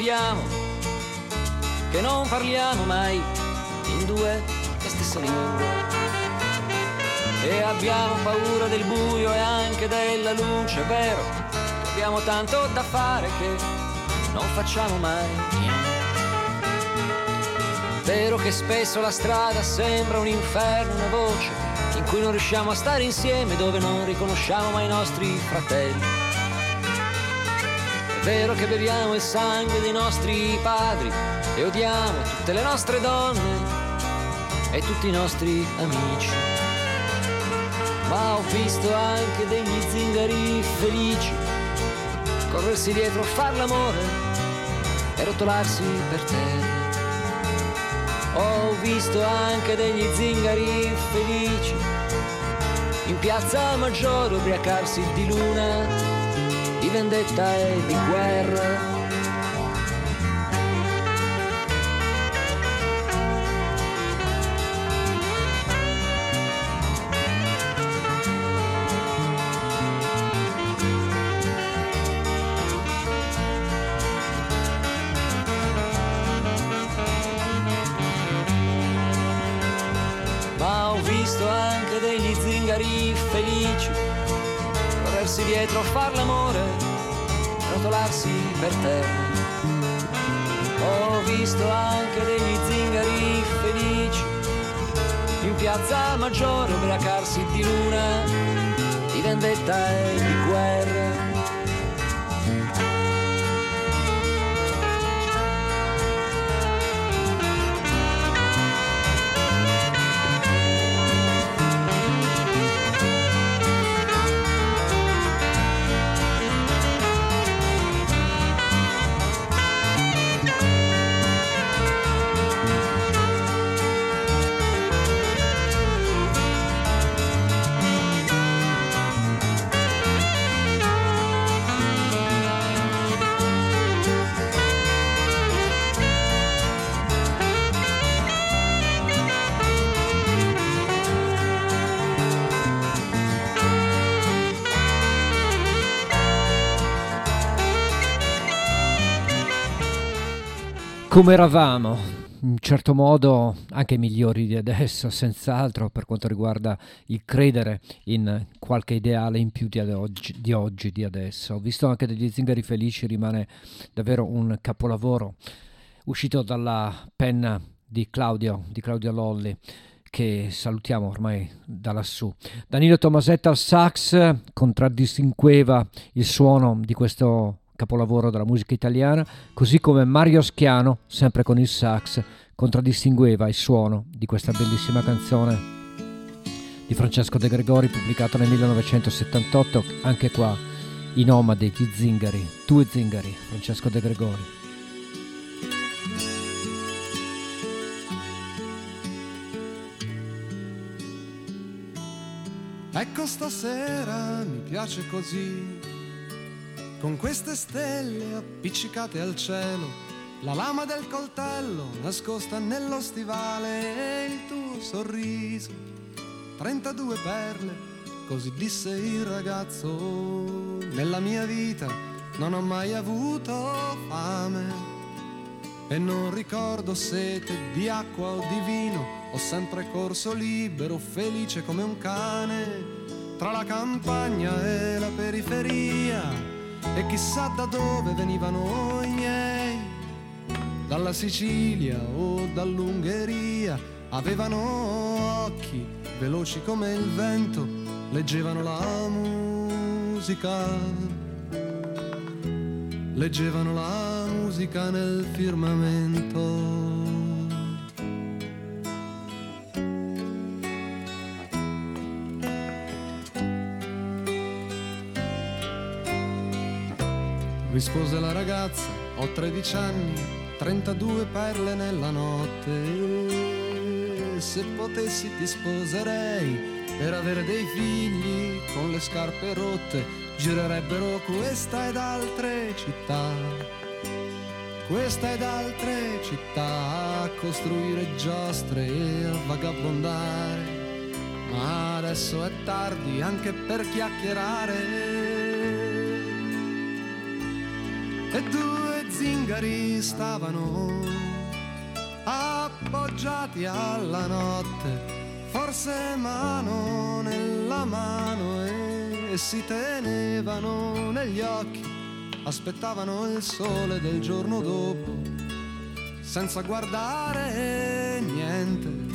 Ci capiamo, che non parliamo mai in due le stesse lingue. E abbiamo paura del buio e anche della luce, è vero abbiamo tanto da fare che non facciamo mai niente. Vero che spesso la strada sembra un inferno, una voce in cui non riusciamo a stare insieme, dove non riconosciamo mai i nostri fratelli. Vero che beviamo il sangue dei nostri padri e odiamo tutte le nostre donne e tutti i nostri amici. Ma ho visto anche degli zingari felici corrersi dietro, far l'amore e rotolarsi per terra. Ho visto anche degli zingari felici in piazza Maggiore ubriacarsi di luna, vendetta e di guerra. Degli zingari felici corrersi dietro a far l'amore, rotolarsi per terra. Ho visto anche degli zingari felici in piazza Maggiore ubriacarsi di luna, di vendetta e di guerra. Come eravamo, in certo modo anche migliori di adesso, senz'altro per quanto riguarda il credere in qualche ideale in più di oggi, di, oggi, di adesso. Ho visto anche degli zingari felici, rimane davvero un capolavoro uscito dalla penna di Claudio, di Claudio Lolli che salutiamo ormai da lassù. Danilo Tomasetta al sax contraddistingueva il suono di questo capolavoro della musica italiana, così come Mario Schiano, sempre con il sax, contraddistingueva il suono di questa bellissima canzone di Francesco De Gregori pubblicata nel 1978, anche qua i nomadi di Zingari, due Zingari, Francesco De Gregori. Ecco stasera mi piace così, con queste stelle appiccicate al cielo, la lama del coltello nascosta nello stivale e il tuo sorriso. 32 perle, così disse il ragazzo, nella mia vita non ho mai avuto fame e non ricordo sete di acqua o di vino, ho sempre corso libero, felice come un cane, tra la campagna e la periferia, e chissà da dove venivano i miei, dalla Sicilia o dall'Ungheria, avevano occhi veloci come il vento, leggevano la musica leggevano la musica nel firmamento. Rispose la ragazza, ho 13 anni, 32 perle nella notte. Se potessi ti sposerei per avere dei figli con le scarpe rotte girerebbero questa ed altre città, questa ed altre città a costruire giostre e a vagabondare. Ma adesso è tardi anche per chiacchierare. E due zingari stavano appoggiati alla notte, forse mano nella mano e si tenevano negli occhi, aspettavano il sole del giorno dopo, senza guardare niente.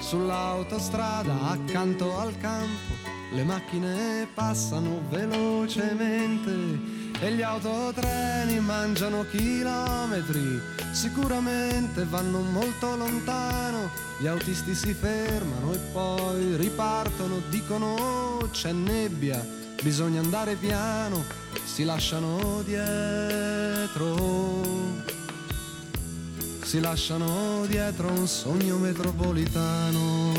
Sull'autostrada accanto al campo le macchine passano velocemente e gli autotreni mangiano chilometri, sicuramente vanno molto lontano, gli autisti si fermano e poi ripartono, dicono c'è nebbia, bisogna andare piano, si lasciano dietro, si lasciano dietro un sogno metropolitano.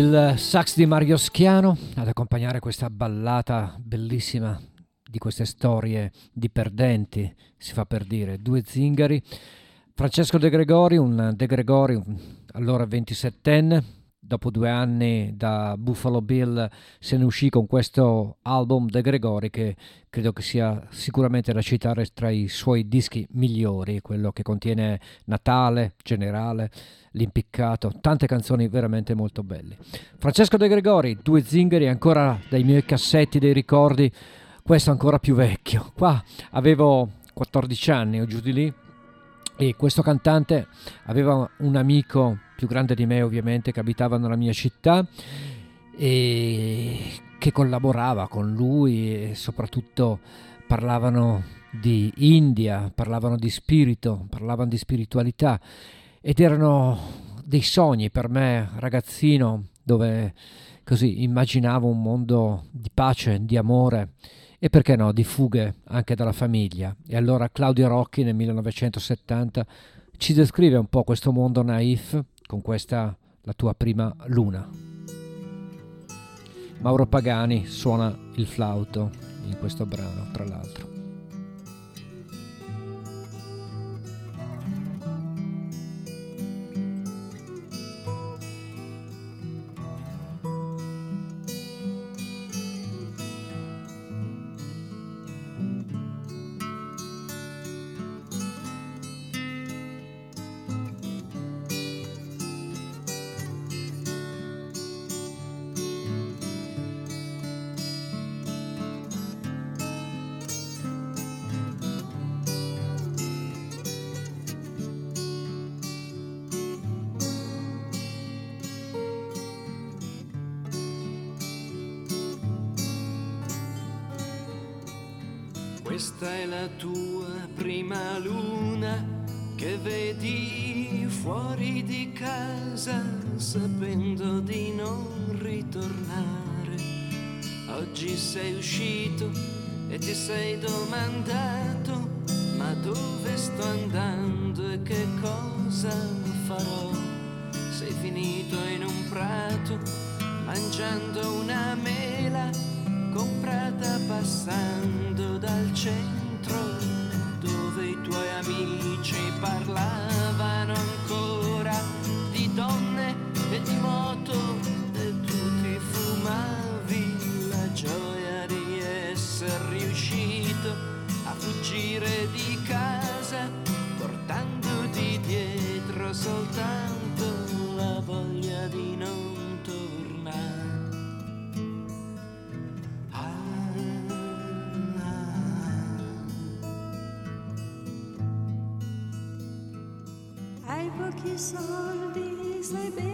Il sax di Mario Schiano ad accompagnare questa ballata bellissima di queste storie di perdenti, si fa per dire, due zingari. Francesco De Gregori, un De Gregori allora 27enne, dopo due anni da Buffalo Bill se ne uscì con questo album De Gregori che credo che sia sicuramente da citare tra i suoi dischi migliori, quello che contiene Natale, Generale, L'impiccato, tante canzoni veramente molto belle. Francesco De Gregori, due zingari ancora dai miei cassetti dei ricordi, questo ancora più vecchio. Qua avevo 14 anni o giù di lì e questo cantante aveva un amico più grande di me ovviamente che abitava nella mia città e che collaborava con lui e soprattutto parlavano di India, parlavano di spirito, parlavano di spiritualità ed erano dei sogni per me, ragazzino, dove così immaginavo un mondo di pace, di amore e perché no, di fughe anche dalla famiglia. E allora Claudio Rocchi nel 1970 ci descrive un po' questo mondo naif con questa la tua prima luna. Mauro Pagani suona il flauto in questo brano, tra l'altro. Questa è la tua prima luna che vedi fuori di casa sapendo di non ritornare. Oggi sei uscito e ti sei domandato ma dove sto andando e che cosa farò? Sei finito in un prato mangiando una mela comprata passando dal centro dove i tuoi amici parlavano ancora di donne e di moto e tu ti fumavi la gioia di essere riuscito a fuggire di casa portandoti dietro soltanto all days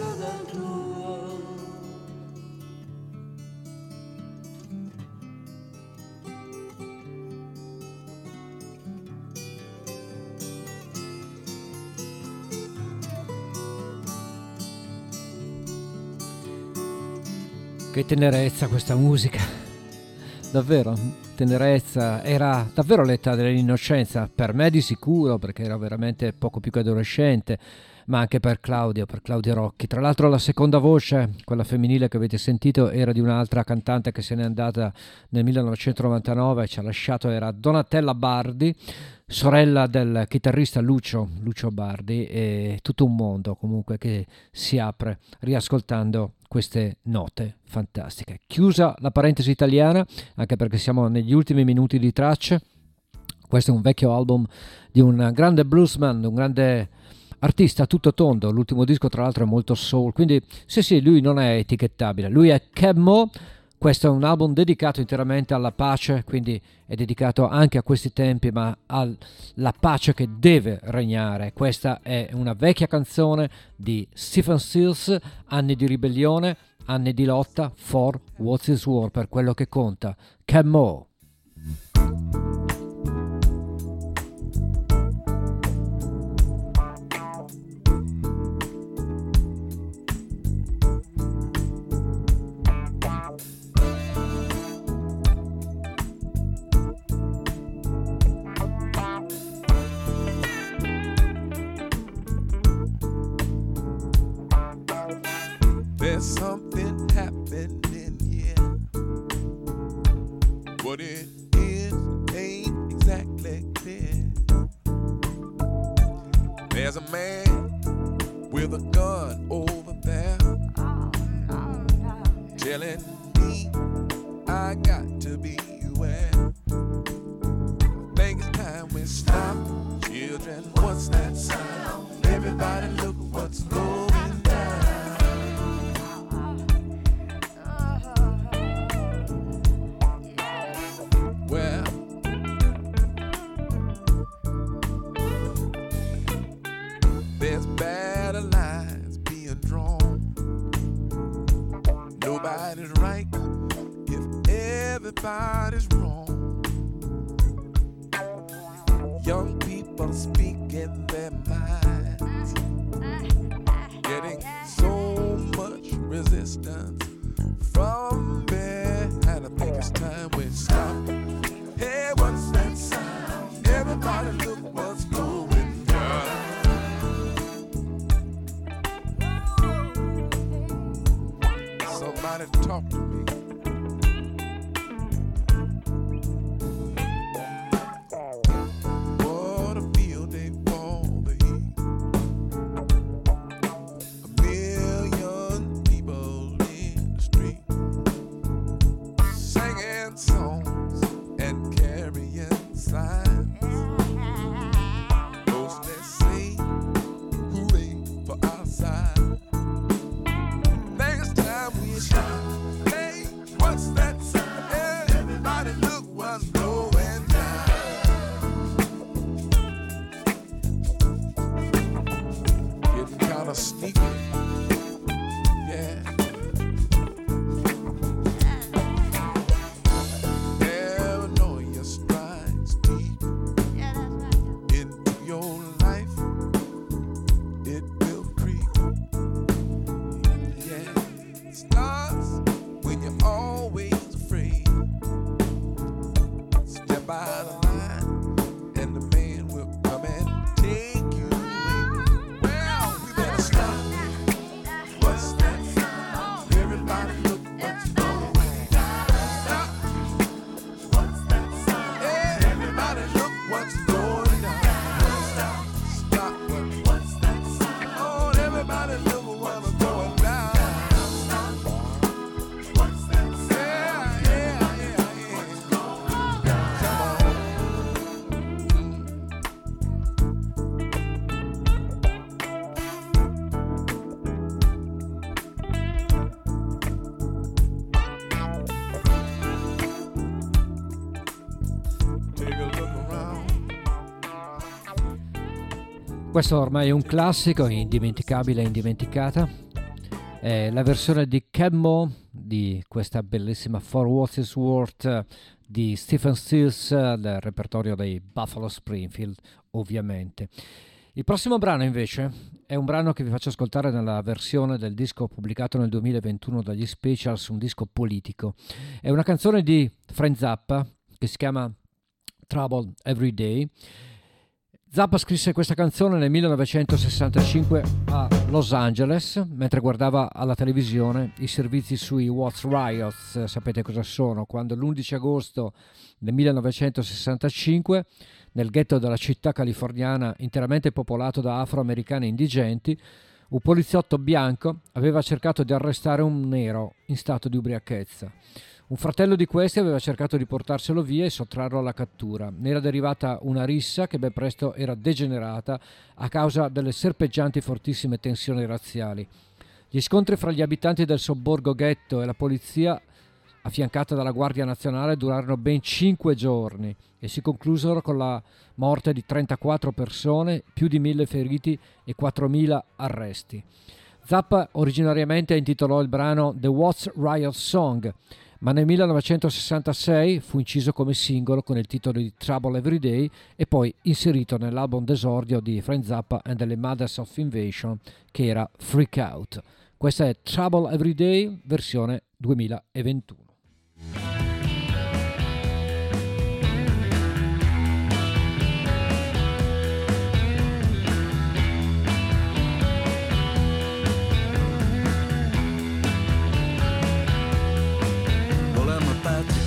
diverso dal tuo. Che tenerezza questa musica. Davvero, tenerezza. Era davvero l'età dell'innocenza. Per me di sicuro, perché ero veramente poco più che adolescente, ma anche per Claudio, per Claudio Rocchi. Tra l'altro la seconda voce, quella femminile che avete sentito, era di un'altra cantante che se n'è andata nel 1999, ci ha lasciato, era Donatella Bardi, sorella del chitarrista Lucio, Lucio Bardi, e tutto un mondo comunque che si apre riascoltando queste note fantastiche. Chiusa la parentesi italiana, anche perché siamo negli ultimi minuti di tracce. Questo è un vecchio album di un grande bluesman, un grande artista tutto tondo. L'ultimo disco, tra l'altro, è molto soul. Quindi, sì, sì, lui non è etichettabile. Lui è Cab Mo. Questo è un album dedicato interamente alla pace, quindi è dedicato anche a questi tempi, ma alla pace che deve regnare. Questa è una vecchia canzone di Stephen Stills, anni di ribellione, anni di lotta for What's His War, per quello che conta. Camo. There's something happening here. What it is ain't exactly clear. There's a man with a gun over there telling me I got to be aware. I think it's time we stop. Children, what's that sound? Everybody look wrong. Young people speaking Questo ormai è un classico, indimenticabile e indimenticata. È la versione di Cammo di questa bellissima For What Is Worth di Stephen Stills del repertorio dei Buffalo Springfield, ovviamente. Il prossimo brano invece è un brano che vi faccio ascoltare nella versione del disco pubblicato nel 2021 dagli Specials, un disco politico. È una canzone di Frank Zappa che si chiama Trouble Every Day. Zappa scrisse questa canzone nel 1965 a Los Angeles mentre guardava alla televisione i servizi sui What's Riots, sapete cosa sono, quando l'11 agosto del 1965 nel ghetto della città californiana interamente popolato da afroamericani indigenti, un poliziotto bianco aveva cercato di arrestare un nero in stato di ubriachezza. Un fratello di questi aveva cercato di portarselo via e sottrarlo alla cattura. Ne era derivata una rissa che ben presto era degenerata a causa delle serpeggianti fortissime tensioni razziali. Gli scontri fra gli abitanti del sobborgo ghetto e la polizia affiancata dalla Guardia Nazionale, durarono ben 5 giorni e si conclusero con la morte di 34 persone, più di 1000 feriti e 4000 arresti. Zappa originariamente intitolò il brano The What's Riot Song, ma nel 1966 fu inciso come singolo con il titolo di Trouble Every Day e poi inserito nell'album d'esordio di Frank Zappa and the Mothers of Invasion che era Freak Out. Questa è Trouble Every Day versione 2021.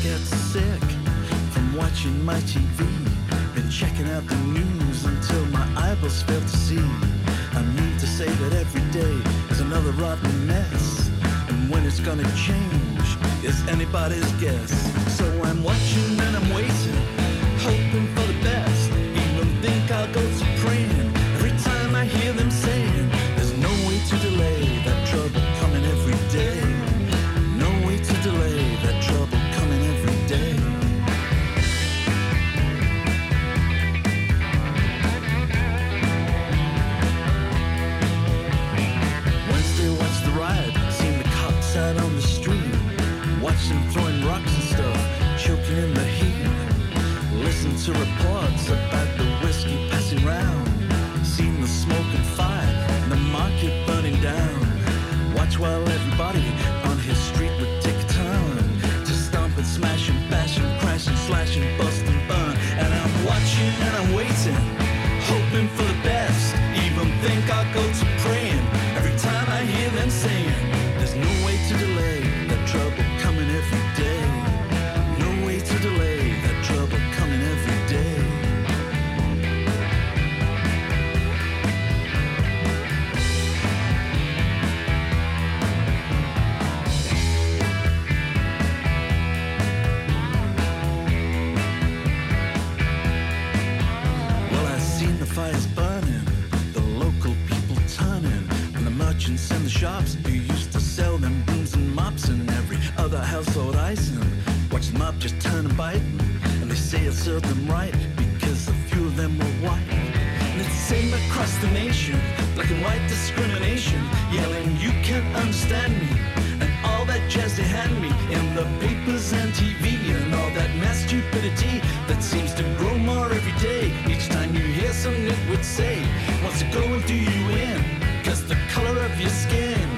Get sick from watching my TV. Been checking out the news until my eyeballs fail to see. I need to say that every day is another rotten mess. And when it's gonna change is anybody's guess. So I'm watching and I'm waiting, hoping for the best. Even think I'll go to praying every time I hear them saying there's no way to delay Throwing rocks and stuff, choking in the heat. Listen to reports about the whiskey passing round. Seen the smoke and fire, and the market burning down. Watch while everybody merchants and the shops who used to sell them brooms and mops and every other household item. Watch them up just turn and bite, and they say it served them right because a few of them were white. And it's the same across the nation, black and white discrimination, yelling, You can't understand me. All that jazz they hand me in the papers and TV, and all that mass stupidity that seems to grow more every day. Each time you hear some nitwit say, what's it going to you in, cause the color of your skin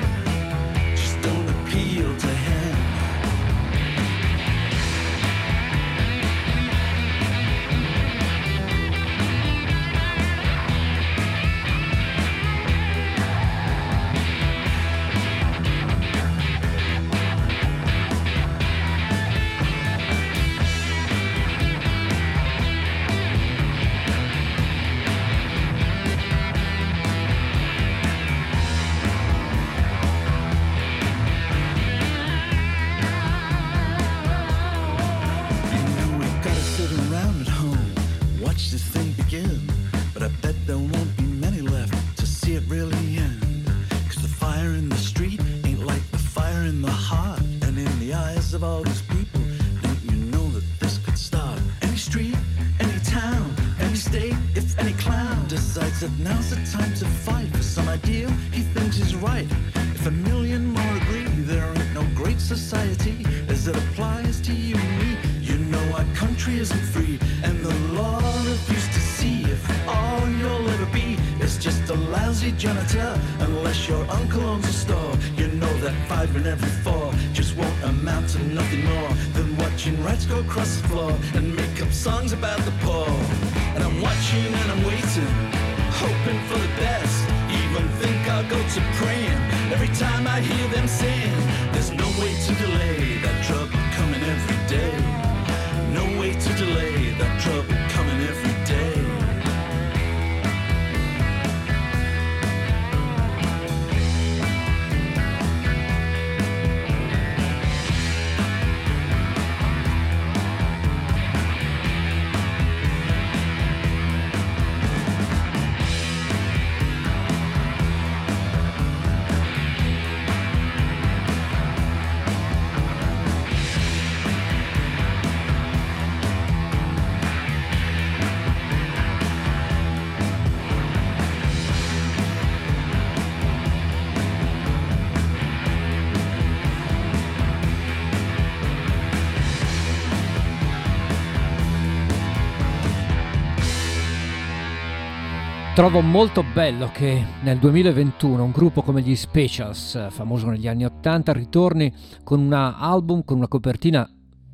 Trovo molto bello che nel 2021 un gruppo come gli Specials, famoso negli anni 80, ritorni con un album con una copertina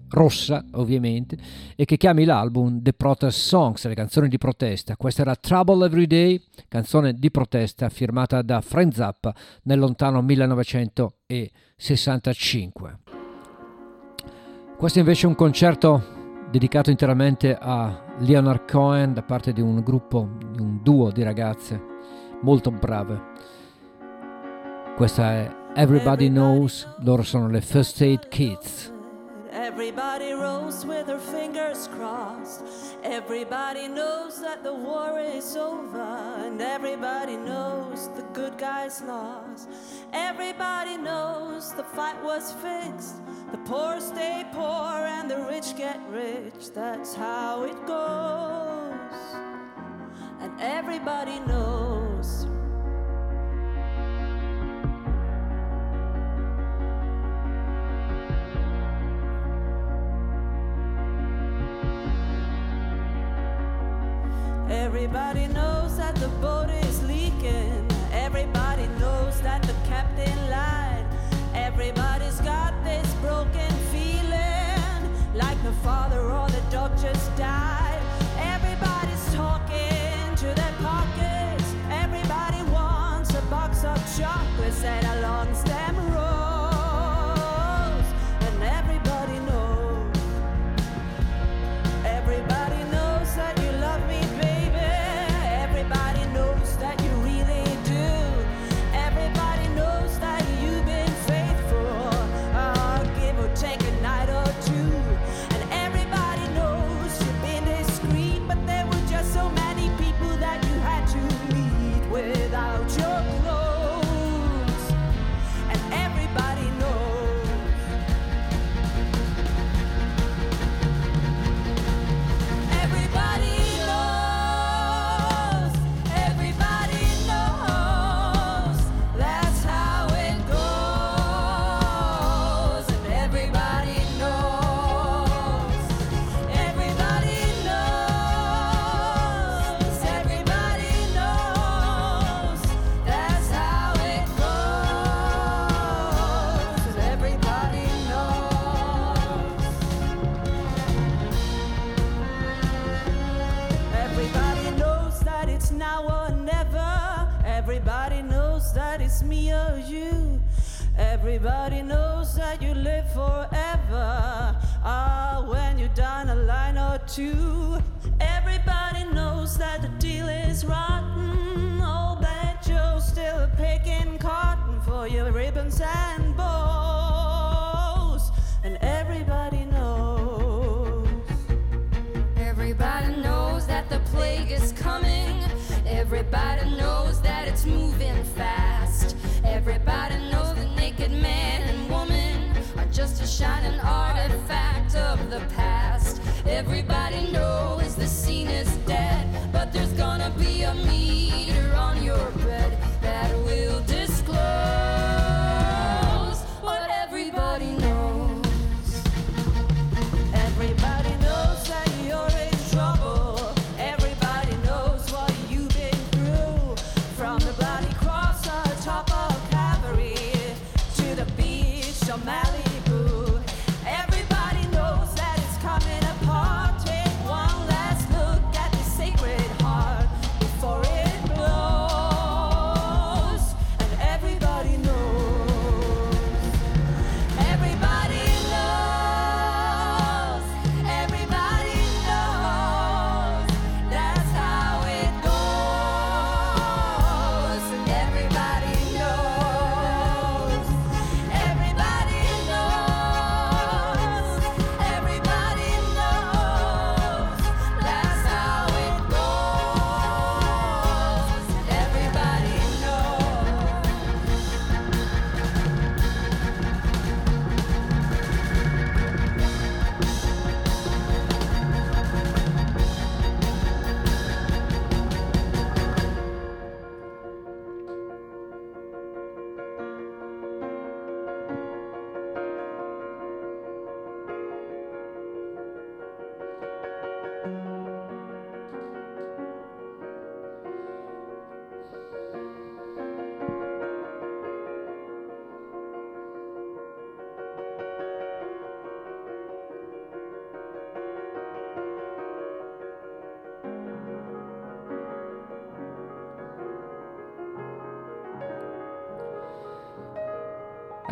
rossa, ovviamente, e che chiami l'album The Protest Songs, le canzoni di protesta. Questa era Trouble Every Day, canzone di protesta firmata da Frank Zappa nel lontano 1965. Questo invece è un concerto dedicato interamente a Leonard Cohen da parte di un gruppo, di un duo di ragazze molto brave. Questa è Everybody Knows, loro sono le First Aid Kids. Everybody rose with their fingers crossed. Everybody knows that the war is over, and everybody knows the good guys lost. Everybody knows the fight was fixed. The poor stay poor, and the rich get rich. That's how it goes. And everybody knows. Everybody knows that the boat is leaking. Everybody knows that the captain lied. Everybody's got this broken feeling like the father Everybody knows that you live forever. Ah, when you're down a line or two. Everybody knows that the deal is rotten. Old Bad Joe's still picking cotton for your ribbons and bows. And everybody knows. Everybody knows that the plague is coming. Everybody knows that it's moving fast. Everybody knows the just a shining artifact of the past. Everybody knows the scene is dead, but there's gonna be a meter on your bed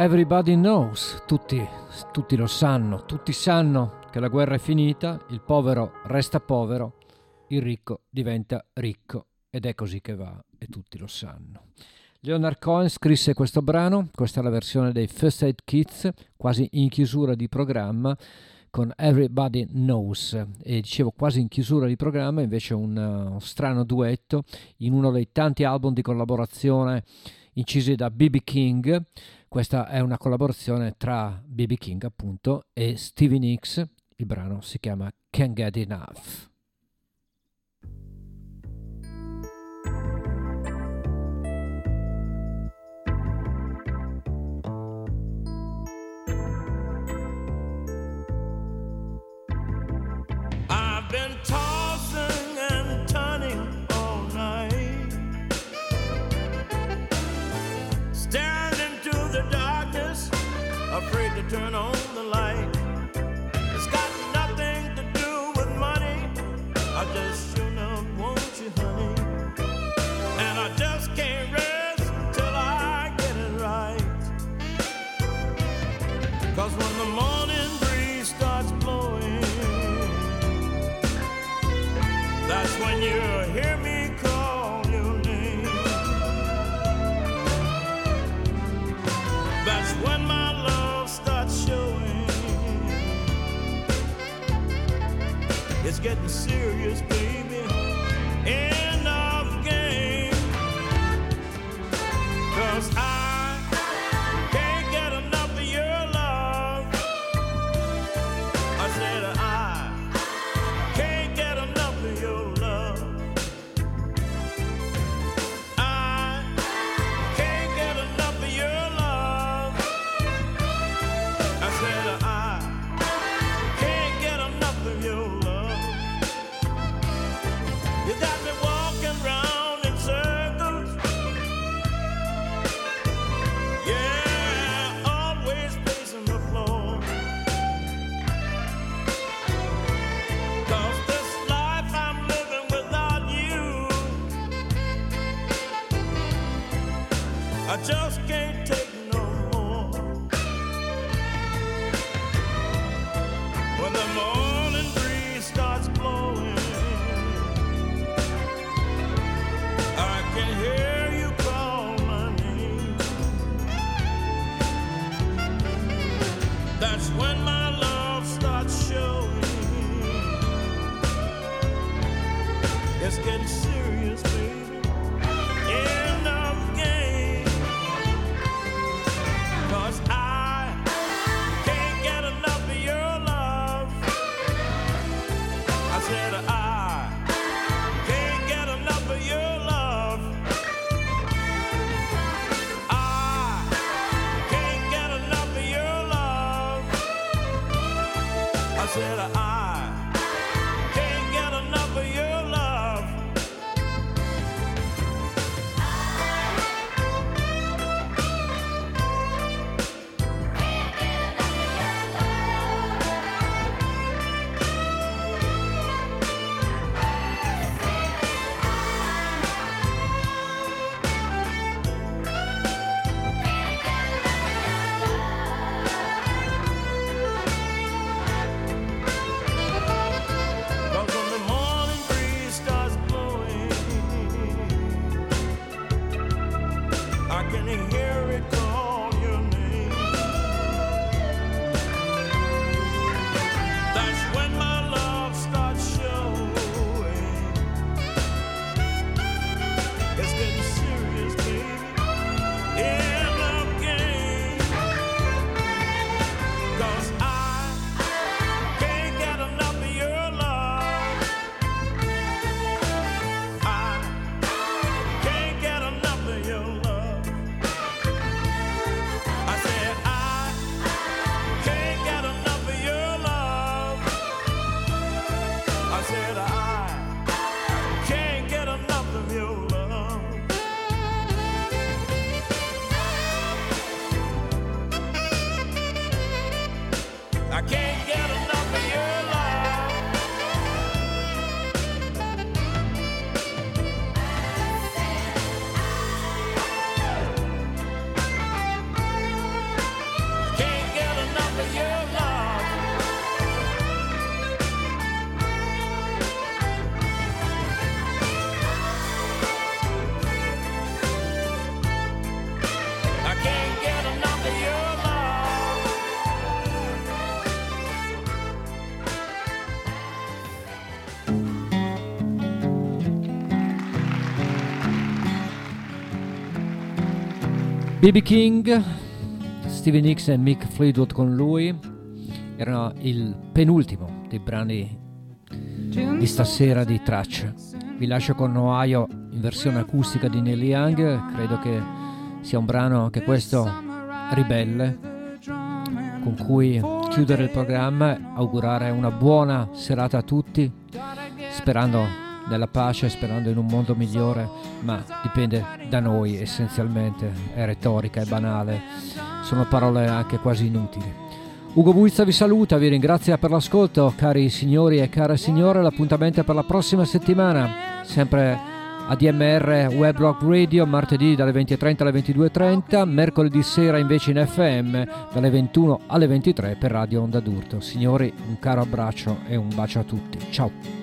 Everybody knows, tutti, tutti lo sanno, tutti sanno che la guerra è finita, il povero resta povero, il ricco diventa ricco ed è così che va e tutti lo sanno. Leonard Cohen scrisse questo brano, questa è la versione dei First Aid Kids, quasi in chiusura di programma con Everybody Knows e dicevo quasi in chiusura di programma invece un, un strano duetto in uno dei tanti album di collaborazione incisi da BB King questa è una collaborazione tra BB King appunto e Stevie Nicks, il brano si chiama Can't Get Enough. turn on. getting serious. BB King, Stevie Nicks e Mick Fleetwood con lui, era il penultimo dei brani di stasera di Tracce. Vi lascio con Ohio in versione acustica di Neil Young, credo che sia un brano anche questo ribelle, con cui chiudere il programma, augurare una buona serata a tutti, sperando nella pace, sperando in un mondo migliore, ma dipende da noi essenzialmente, è retorica, è banale, sono parole anche quasi inutili. Ugo Buizza vi saluta, vi ringrazia per l'ascolto, cari signori e care signore, l'appuntamento è per la prossima settimana, sempre a DMR Web Radio, martedì dalle 20.30 alle 22.30, mercoledì sera invece in FM dalle 21 alle 23 per Radio Onda d'Urto. Signori, un caro abbraccio e un bacio a tutti. Ciao!